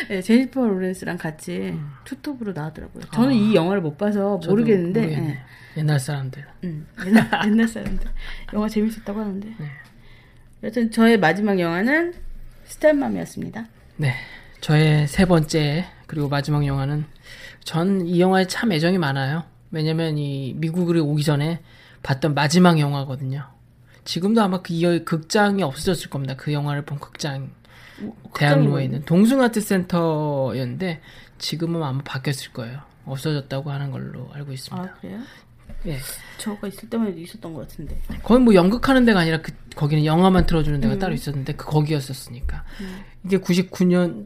네, (laughs) 제니퍼 로렌스랑 같이 투톱으로 나왔더라고요. 저는 아. 이 영화를 못 봐서 모르겠는데. 예. 옛날 사람들. 음, 옛날, (laughs) 옛날 사람들. 영화 재밌었다고 하는데. 네. 여튼 저의 마지막 영화는 스탠맘이었습니다. 네. 저의 세 번째 그리고 마지막 영화는 전 이 영화에 참 애정이 많아요. 왜냐면 이 미국으로 오기 전에 봤던 마지막 영화거든요. 지금도 아마 그 이- 극장이 없어졌을 겁니다. 그 영화를 본 극장 대학로에 있는 동숭아트 센터였는데 지금은 아마 바뀌었을 거예요. 없어졌다고 하는 걸로 알고 있습니다. 아, 그래요? 예. 저거 있을 때만 해도 있었던 것 같은데. 거기 뭐 연극하는 데가 아니라 그 거기는 영화만 틀어주는 데가 음. 따로 있었는데 그 거기였었으니까 이게 99년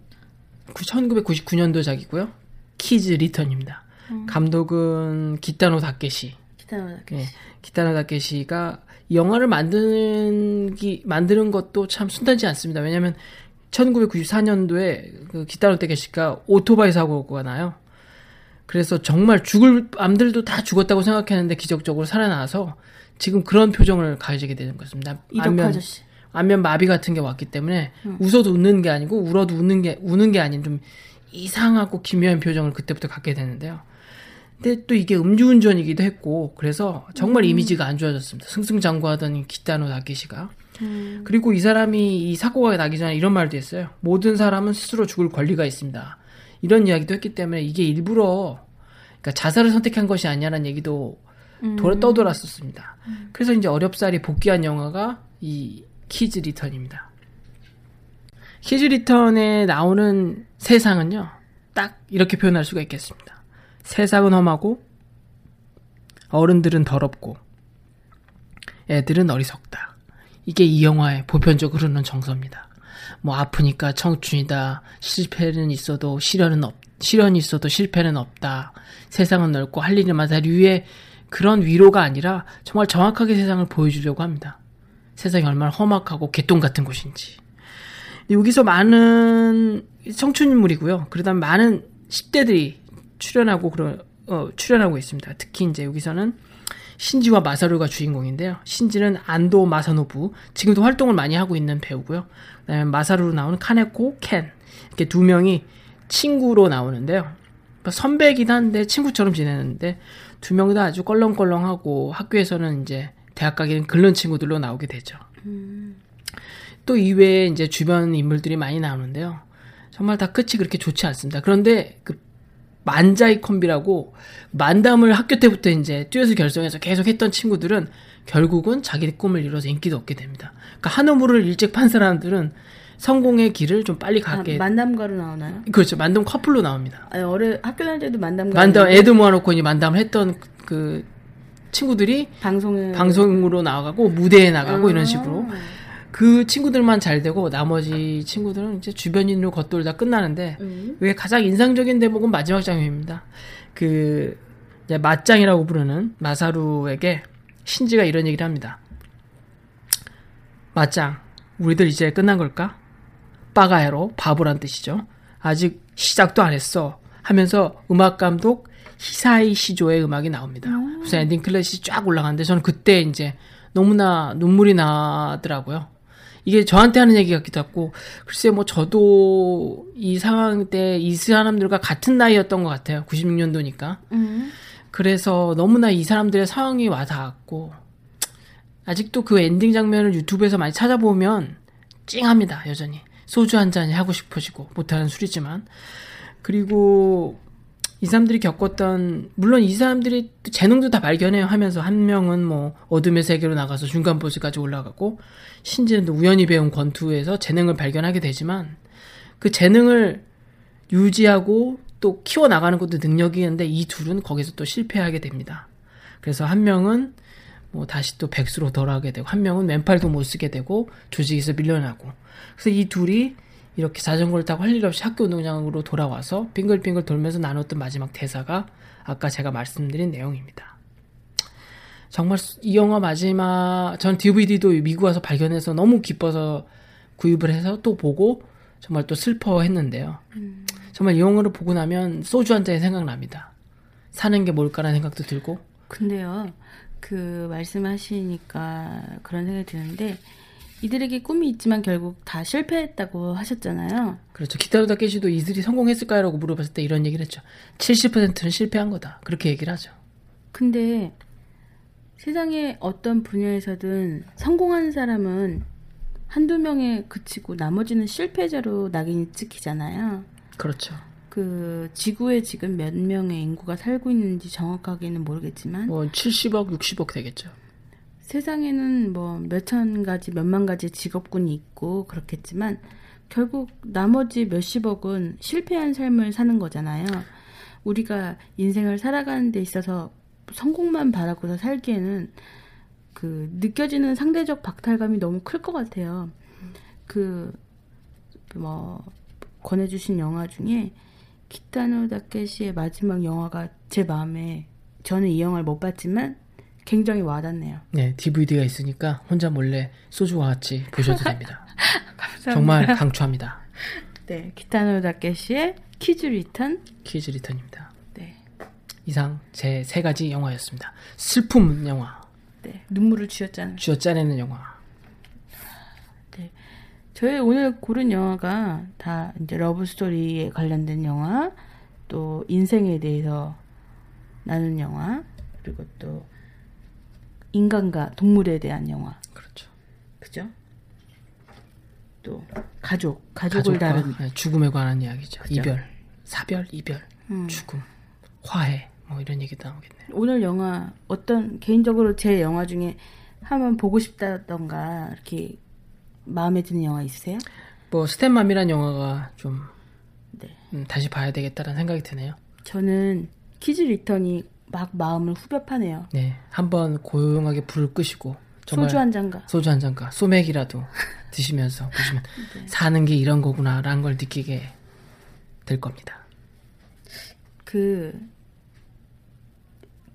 1999년도작이고요. 키즈 리턴입니다. 음. 감독은 기타노 다케시. 기타노 다케시. 예, 기타노 다케시가 이 영화를 만드는 기, 만드는 것도 참 순탄치 않습니다. 왜냐하면 1994년도에 그 기타노 다케시가 오토바이 사고가 나요. 그래서 정말 죽을 암들도 다 죽었다고 생각했는데 기적적으로 살아나서 지금 그런 표정을 가지게 되는 것입니다. 안면- 아저씨. 안면 마비 같은 게 왔기 때문에 웃어도 웃는 게 아니고 울어도 웃는 게 우는 게 아닌 좀 이상하고 기묘한 표정을 그때부터 갖게 되는데요. 근데 또 이게 음주운전이기도 했고 그래서 정말 이미지가 안 좋아졌습니다. 승승장구하던 이 기타노 다케시가 그리고 이 사람이 이 사고가 나기 전에 이런 말도 했어요. 모든 사람은 스스로 죽을 권리가 있습니다. 이런 이야기도 했기 때문에 이게 일부러 그러니까 자살을 선택한 것이 아니냐는 얘기도 돌아 떠돌았었습니다. 그래서 이제 어렵사리 복귀한 영화가 이 키즈 리턴입니다. 키즈 리턴에 나오는 세상은요, 딱 이렇게 표현할 수가 있겠습니다. 세상은 험하고, 어른들은 더럽고, 애들은 어리석다. 이게 이 영화의 보편적으로 흐르는 정서입니다. 뭐 아프니까 청춘이다. 실패는 있어도 시련은 없, 시련이 있어도 실패는 없다. 세상은 넓고 할 일이 많다. 류의 그런 위로가 아니라 정말 정확하게 세상을 보여주려고 합니다. 세상이 얼마나 험악하고 개똥 같은 곳인지. 여기서 많은 청춘인물이고요. 그러다 많은 10대들이 출연하고 그런 어, 출연하고 있습니다. 특히 이제 여기서는 신지와 마사루가 주인공인데요. 신지는 안도 마사노부 지금도 활동을 많이 하고 있는 배우고요. 그다음에 마사루로 나오는 카네코 켄 이렇게 두 명이 친구로 나오는데요. 뭐 선배이긴 한데 친구처럼 지내는데 두 명 다 아주 껄렁껄렁하고 학교에서는 이제 대학 가기는 글른 친구들로 나오게 되죠. 또 이외에 이제 주변 인물들이 많이 나오는데요. 정말 다 끝이 그렇게 좋지 않습니다. 그런데 그 만자이 콤비라고 만담을 학교 때부터 이제 듀엣을 결성해서 계속 했던 친구들은 결국은 자기 꿈을 이뤄서 인기도 얻게 됩니다. 그러니까 한우물을 일찍 판 사람들은 성공의 길을 좀 빨리 아, 가게 만담가로 나오나요? 그렇죠. 만담 커플로 나옵니다. 아니, 어려 학교 다닐 때도 만담가. 만담 애드 모아놓고 이제 만담을 했던 그 친구들이 방송에 방송으로 나가고 무대에 나가고 아. 이런 식으로 그 친구들만 잘 되고 나머지 친구들은 이제 주변인으로 겉돌다 끝나는데 음. 왜 가장 인상적인 대목은 마지막 장면입니다. 그 이제 맞짱이라고 부르는 마사루에게 신지가 이런 얘기를 합니다. 맞짱, 우리들 이제 끝난 걸까? 빠가야로 바보란 뜻이죠. 아직 시작도 안 했어. 하면서 음악 감독 히사이시 조의 음악이 나옵니다. 그래서 엔딩 크레딧이 쫙 올라가는데 저는 그때 이제 너무나 눈물이 나더라고요. 이게 저한테 하는 얘기 같기도 하고 글쎄 뭐 저도 이 상황 때 이 사람들과 같은 나이였던 것 같아요. 96년도니까. 음. 그래서 너무나 이 사람들의 상황이 와닿았고 아직도 그 엔딩 장면을 유튜브에서 많이 찾아보면 찡합니다 여전히 소주 한 잔이 하고 싶어지고 못하는 술이지만 그리고 이 사람들이 겪었던 물론 이 사람들이 또 재능도 다 발견해요 하면서 한 명은 뭐 어둠의 세계로 나가서 중간 보스까지 올라가고 신지는 또 우연히 배운 권투에서 재능을 발견하게 되지만 그 재능을 유지하고 또 키워 나가는 것도 능력이었는데 이 둘은 거기서 또 실패하게 됩니다. 그래서 한 명은 뭐 다시 또 백수로 돌아가게 되고 한 명은 왼팔도 못 쓰게 되고 조직에서 밀려나고 그래서 이 둘이 이렇게 자전거를 타고 할 일 없이 학교 운동장으로 돌아와서 빙글빙글 돌면서 나눴던 마지막 대사가 아까 제가 말씀드린 내용입니다. 정말 이 영화 마지막 전 DVD도 미국 와서 발견해서 너무 기뻐서 구입을 해서 또 보고 정말 또 슬퍼했는데요. 정말 이 영화를 보고 나면 소주 한 잔이 생각납니다. 사는 게 뭘까라는 생각도 들고 근데요, 그 말씀하시니까 그런 생각이 드는데 이들에게 꿈이 있지만 결국 다 실패했다고 하셨잖아요. 그렇죠. 기타로 다케 시도 이들이 성공했을까요라고 물어봤을 때 이런 얘기를 했죠. 70%는 실패한 거다. 그렇게 얘기를 하죠. 근데 세상에 어떤 분야에서든 성공한 사람은 한두 명에 그치고 나머지는 실패자로 낙인이 찍히잖아요. 그렇죠. 그 지구에 지금 몇 명의 인구가 살고 있는지 정확하게는 모르겠지만 뭐 70억, 60억 되겠죠. 세상에는 뭐 몇천 가지, 몇만 가지 직업군이 있고 그렇겠지만 결국 나머지 몇십억은 실패한 삶을 사는 거잖아요. 우리가 인생을 살아가는 데 있어서 성공만 바라고서 살기에는 그 느껴지는 상대적 박탈감이 너무 클 것 같아요. 그 뭐 권해주신 영화 중에 키타노 다케시의 마지막 영화가 제 마음에 저는 이 영화를 못 봤지만 굉장히 와닿네요. 네, DVD가 있으니까 혼자 몰래 소주와 같이 보셔도 됩니다. (laughs) 정말 강추합니다. 네, 키타노 다케시의 키즈 리턴. 키즈 리턴입니다. 네, 이상 제 세 가지 영화였습니다. 슬픔 영화, 네, 눈물을 쥐었잖아요. 쥐어 짜내는 영화. 저희 오늘 고른 영화가 다 이제 러브 스토리에 관련된 영화, 또 인생에 대해서 나눈 영화, 그리고 또 인간과 동물에 대한 영화, 그렇죠. 그죠? 또 가족, 가족을 다룬 네, 죽음에 관한 이야기죠. 그죠. 이별, 사별, 이별, 음. 죽음, 화해, 뭐 이런 얘기도 나오겠네요. 오늘 영화 어떤 개인적으로 제 영화 중에 한번 보고 싶다던가 이렇게 마음에 드는 영화 있으세요? 뭐 스텝맘이란 영화가 좀 네. 음, 다시 봐야 되겠다는 생각이 드네요. 저는 키즈 리턴이 막 마음을 후벼 파네요. 네, 한번 고요하게 불을 끄시고 소주 한 잔과 소주 한 잔과 소맥이라도 드시면서 보시면 (laughs) 네. 사는 게 이런 거구나라는 걸 느끼게 될 겁니다. 그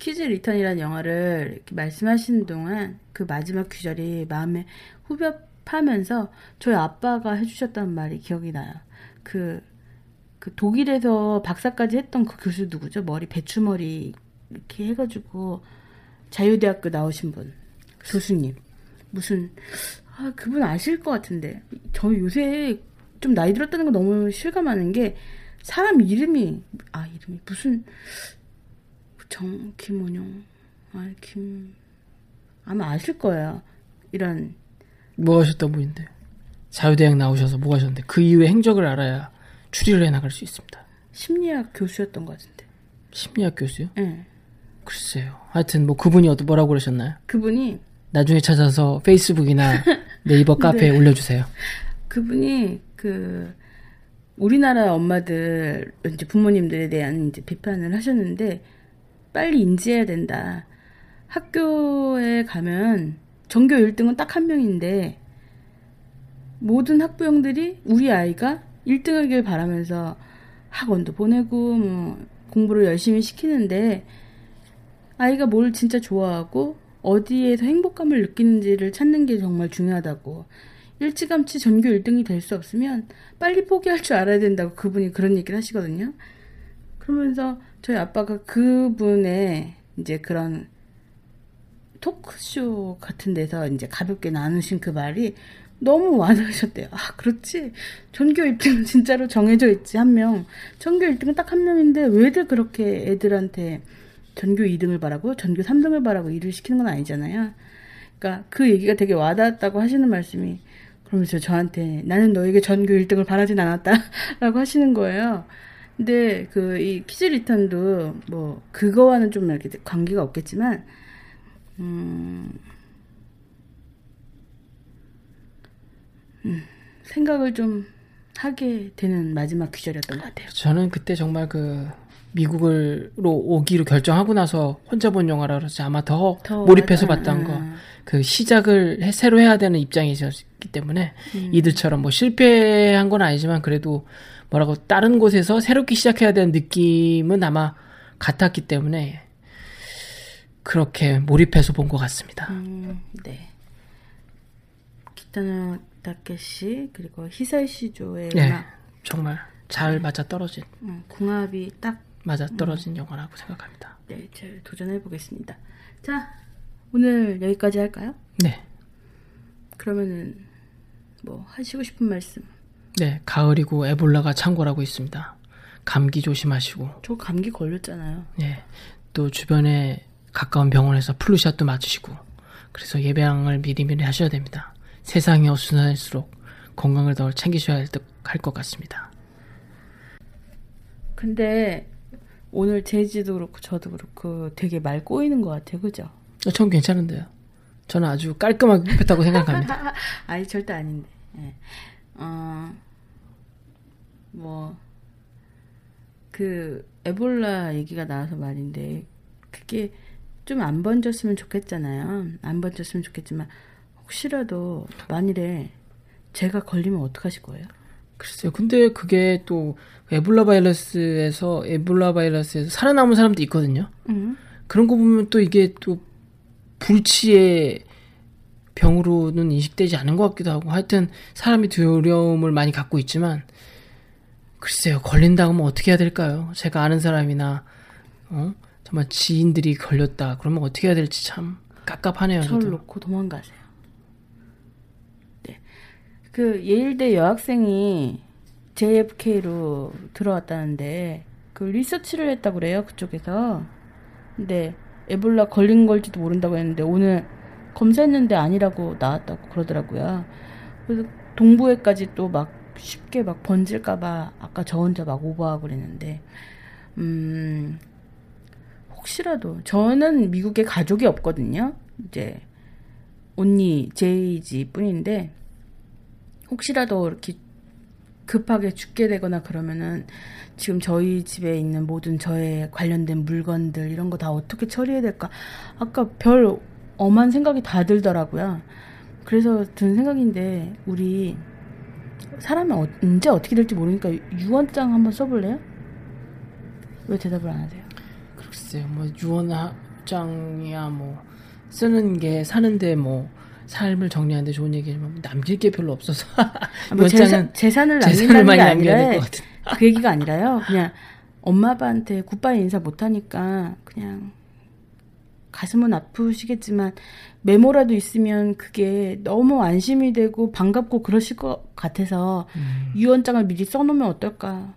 키즈 리턴이라는 영화를 말씀하시는 동안 그 마지막 귀절이 마음에 후벼 파면서 저희 아빠가 해주셨던 말이 기억이 나요. 그, 그 독일에서 박사까지 했던 그 교수 누구죠? 머리 배추머리 이렇게 해가지고 자유대학교 나오신 분 교수님. 무슨 아 그분 아실 것 같은데. 저 요새 좀 나이 들었다는 거 너무 실감하는 게 사람 이름이 아 이름이 무슨 정 김원용 아김 아마 아실 거예요. 이런. 뭐 하셨던 분인데. 자유대학 나오셔서 뭐 하셨는데. 그 이후의 행적을 알아야 추리를 해나갈 수 있습니다. 심리학 교수였던 것 같은데. 심리학 교수요? 예 글쎄요. 하여튼 뭐 그분이 어떤 뭐라고 그러셨나요? 그분이 나중에 찾아서 페이스북이나 (laughs) 네이버 카페에 올려주세요. 그분이 그 우리나라 엄마들 이제 부모님들에 대한 이제 비판을 하셨는데 빨리 인지해야 된다. 학교에 가면 전교 1등은 딱 한 명인데 모든 학부형들이 우리 아이가 1등하길 바라면서 학원도 보내고 뭐 공부를 열심히 시키는데 아이가 뭘 진짜 좋아하고 어디에서 행복감을 느끼는지를 찾는 게 정말 중요하다고. 일찌감치 전교 1등이 될 수 없으면 빨리 포기할 줄 알아야 된다고 그분이 그런 얘기를 하시거든요. 그러면서 저희 아빠가 그분의 이제 그런 토크쇼 같은 데서 이제 가볍게 나누신 그 말이 너무 와닿으셨대요. 아, 그렇지. 전교 1등은 진짜로 정해져 있지, 한 명. 전교 1등은 딱 한 명인데, 왜들 그렇게 애들한테 전교 2등을 바라고, 전교 3등을 바라고 일을 시키는 건 아니잖아요. 그러니까 그 얘기가 되게 와닿았다고 하시는 말씀이, 그러면서 저한테, 나는 너에게 전교 1등을 바라진 않았다. 라고 (laughs) 하시는 거예요. 근데 그, 이 키즈 리턴도, 뭐, 그거와는 좀 이렇게 관계가 없겠지만, 음, 음, 생각을 좀 하게 되는 마지막 귀절이었던 것 같아요. 저는 그때 정말 그 미국으로 오기로 결정하고 나서 혼자 본 영화라 그러지 아마 더, 더 몰입해서 맞- 봤던 음, 거. 음. 그 시작을 해- 새로 해야 되는 입장이셨기 때문에 음. 이들처럼 뭐 실패한 건 아니지만 그래도 뭐라고 다른 곳에서 새롭게 시작해야 되는 느낌은 아마 같았기 때문에 그렇게 몰입해서 본 것 같습니다. 음, 네. 기타노 다케시 그리고 히사이 시조의 네, 정말 잘 맞아 떨어진 음, 궁합이 딱 맞아 떨어진 영화라고 생각합니다. 네, 잘 도전해 보겠습니다. 자, 오늘 여기까지 할까요? 네, 그러면은 뭐 하시고 싶은 말씀. 네 가을이고 에볼라가 창궐하고 있습니다. 감기 조심하시고 저 감기 걸렸잖아요. 예, 또 주변에 가까운 병원에서 플루샷도 맞으시고 그래서 예방을 미리미리 하셔야 됩니다. 세상이 어수선할수록 건강을 더 챙기셔야 할 것 같습니다. 근데 오늘 제지도 그렇고 저도 그렇고 되게 말 꼬이는 것 같아요, 그죠? 어, 전 괜찮은데요. 저는 아주 깔끔하게 뽑혔다고 생각합니다. (laughs) 아니 절대 아닌데. 예. 어, 뭐, 그, 에볼라 얘기가 나와서 말인데, 그게 좀 안 번졌으면 좋겠잖아요. 안 번졌으면 좋겠지만, 혹시라도 만일에 제가 걸리면 어떡하실 거예요? 글쎄요. 근데 그게 또 에볼라 바이러스에서 에볼라 바이러스에서 살아남은 사람도 있거든요. 응. 그런 거 보면 또 이게 또 불치의 병으로는 인식되지 않은 것 같기도 하고 하여튼 사람이 두려움을 많이 갖고 있지만 글쎄요 걸린다고 하면 어떻게 해야 될까요? 제가 아는 사람이나 어 정말 지인들이 걸렸다 그러면 어떻게 해야 될지 참 깝깝하네요. 저를. 놓고 도망가세요. 네. 그 예일대 여학생이 JFK로 들어왔다는데 그 리서치를 했다고 그래요 그쪽에서. 근데 에볼라 걸린 걸지도 모른다고 했는데 오늘 검사했는데 아니라고 나왔다고 그러더라고요. 그래서 동부에까지 또 막 쉽게 막 번질까봐 아까 저 혼자 막 오버하고 그랬는데 음 혹시라도 저는 미국에 가족이 없거든요. 이제 언니 제이지 뿐인데 혹시라도 이렇게 급하게 죽게 되거나 그러면은 지금 저희 집에 있는 모든 저의 관련된 물건들 이런 거 다 어떻게 처리해야 될까? 아까 별 엄한 생각이 다 들더라고요. 그래서 든 생각인데 우리 사람이 어- 언제 어떻게 될지 모르니까 유언장 한번 써볼래요? 왜 대답을 안 하세요? 글쎄요 뭐 유언 유언장이야 뭐 쓰는 게 사는데 뭐 삶을 정리하는데 좋은 얘기지만 남길 게 별로 없어서 아, 뭐 (laughs) 재산, 재산을 남긴다는 게 아니라 그 얘기가 아니라요. 그냥 엄마 아빠한테 굿바이 인사 못하니까 그냥 가슴은 아프시겠지만 메모라도 있으면 그게 너무 안심이 되고 반갑고 그러실 것 같아서 음. 유언장을 미리 써놓으면 어떨까.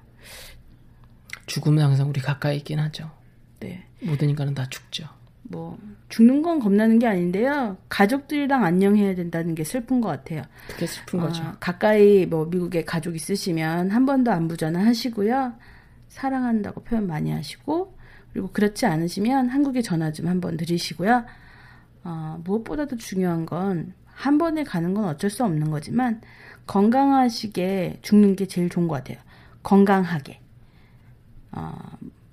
죽음은 항상 우리 가까이 있긴 하죠. 네. 모든 인간은 다 죽죠. 뭐 죽는 건 겁나는 게 아닌데요. 가족들이랑 안녕해야 된다는 게 슬픈 것 같아요. 그게 슬픈 어, 거죠. 가까이 뭐 미국에 가족 있으시면 한 번도 안부 전화하시고요. 사랑한다고 표현 많이 하시고 그리고 그렇지 않으시면 한국에 전화 좀 한번 드리시고요. 어, 무엇보다도 중요한 건 한 번에 가는 건 어쩔 수 없는 거지만 건강하시게 죽는 게 제일 좋은 것 같아요. 건강하게. 어,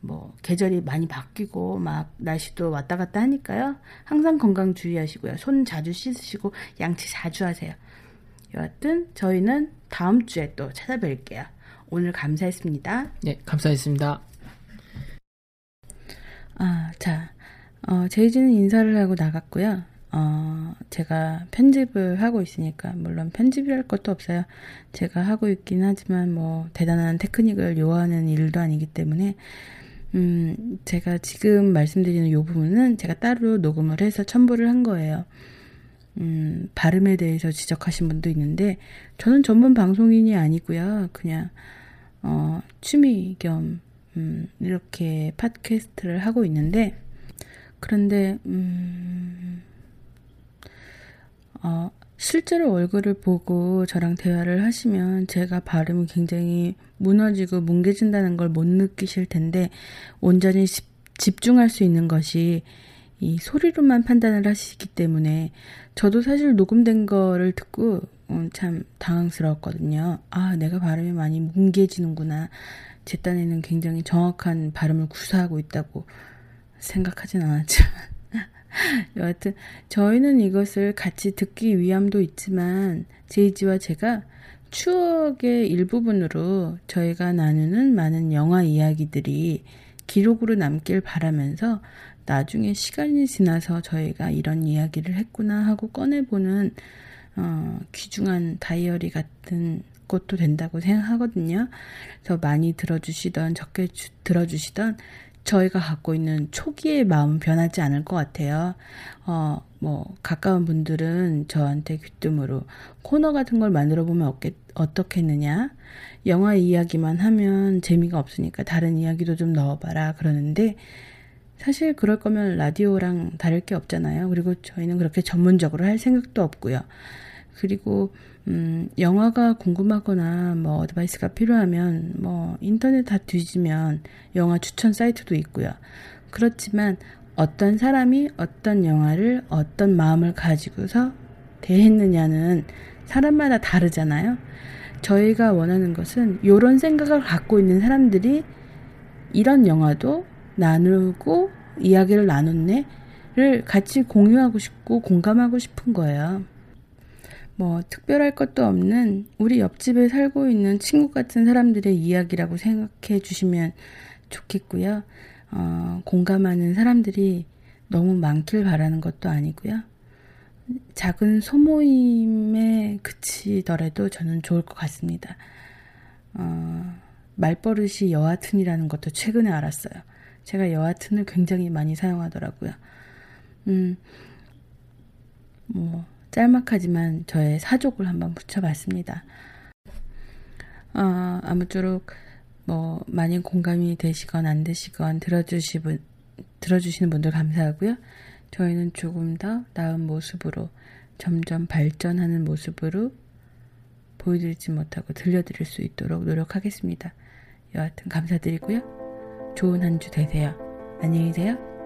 뭐 계절이 많이 바뀌고 막 날씨도 왔다 갔다 하니까요. 항상 건강 주의하시고요. 손 자주 씻으시고 양치 자주 하세요. 여하튼 저희는 다음 주에 또 찾아뵐게요. 오늘 감사했습니다. 네, 감사했습니다. 아, 자, 어, 제이지는 인사를 하고 나갔고요. 어, 제가 편집을 하고 있으니까, 물론 편집이랄 것도 없어요. 제가 하고 있긴 하지만, 뭐, 대단한 테크닉을 요하는 일도 아니기 때문에, 음, 제가 지금 말씀드리는 이 부분은 제가 따로 녹음을 해서 첨부를 한 거예요. 음, 발음에 대해서 지적하신 분도 있는데, 저는 전문 방송인이 아니고요. 그냥, 어, 취미 겸, 음, 이렇게 팟캐스트를 하고 있는데, 그런데, 음, 어, 실제로 얼굴을 보고 저랑 대화를 하시면 제가 발음이 굉장히 무너지고 뭉개진다는 걸 못 느끼실 텐데, 온전히 집, 집중할 수 있는 것이 이 소리로만 판단을 하시기 때문에 저도 사실 녹음된 거를 듣고 음, 참 당황스러웠거든요. 아, 내가 발음이 많이 뭉개지는구나. 제 딴에는 굉장히 정확한 발음을 구사하고 있다고 생각하진 않았지만. 여하튼, 저희는 이것을 같이 듣기 위함도 있지만, 제이지와 제가 추억의 일부분으로 저희가 나누는 많은 영화 이야기들이 기록으로 남길 바라면서 나중에 시간이 지나서 저희가 이런 이야기를 했구나 하고 꺼내보는 어, 귀중한 다이어리 같은 것도 된다고 생각하거든요. 그래서 많이 들어주시던 적게 주, 들어주시던 저희가 갖고 있는 초기의 마음은 변하지 않을 것 같아요. 어, 뭐, 가까운 분들은 저한테 귀뜸으로 코너 같은 걸 만들어 보면 어떻게, 어떻겠느냐? 영화 이야기만 하면 재미가 없으니까 다른 이야기도 좀 넣어봐라. 그러는데, 사실 그럴 거면 라디오랑 다를 게 없잖아요. 그리고 저희는 그렇게 전문적으로 할 생각도 없고요. 그리고 음, 영화가 궁금하거나 뭐 어드바이스가 필요하면 뭐 인터넷 다 뒤지면 영화 추천 사이트도 있고요. 그렇지만 어떤 사람이 어떤 영화를 어떤 마음을 가지고서 대했느냐는 사람마다 다르잖아요. 저희가 원하는 것은 이런 생각을 갖고 있는 사람들이 이런 영화도 나누고 이야기를 나눴네를 같이 공유하고 싶고 공감하고 싶은 거예요. 뭐 특별할 것도 없는 우리 옆집에 살고 있는 친구 같은 사람들의 이야기라고 생각해 주시면 좋겠고요. 어, 공감하는 사람들이 너무 많길 바라는 것도 아니고요. 작은 소모임에 그치더라도 저는 좋을 것 같습니다. 어, 말버릇이 여하튼이라는 것도 최근에 알았어요. 제가 여하튼을 굉장히 많이 사용하더라고요. 음, 뭐, 짤막하지만 저의 사족을 한번 붙여봤습니다. 어, 아무쪼록 뭐 많이 공감이 되시건 안 되시건 들어주시 분, 들어주시는 분들 감사하고요. 저희는 조금 더 나은 모습으로 점점 발전하는 모습으로 보여드리지 못하고 들려드릴 수 있도록 노력하겠습니다. 여하튼 감사드리고요. 좋은 한 주 되세요. 안녕히 계세요.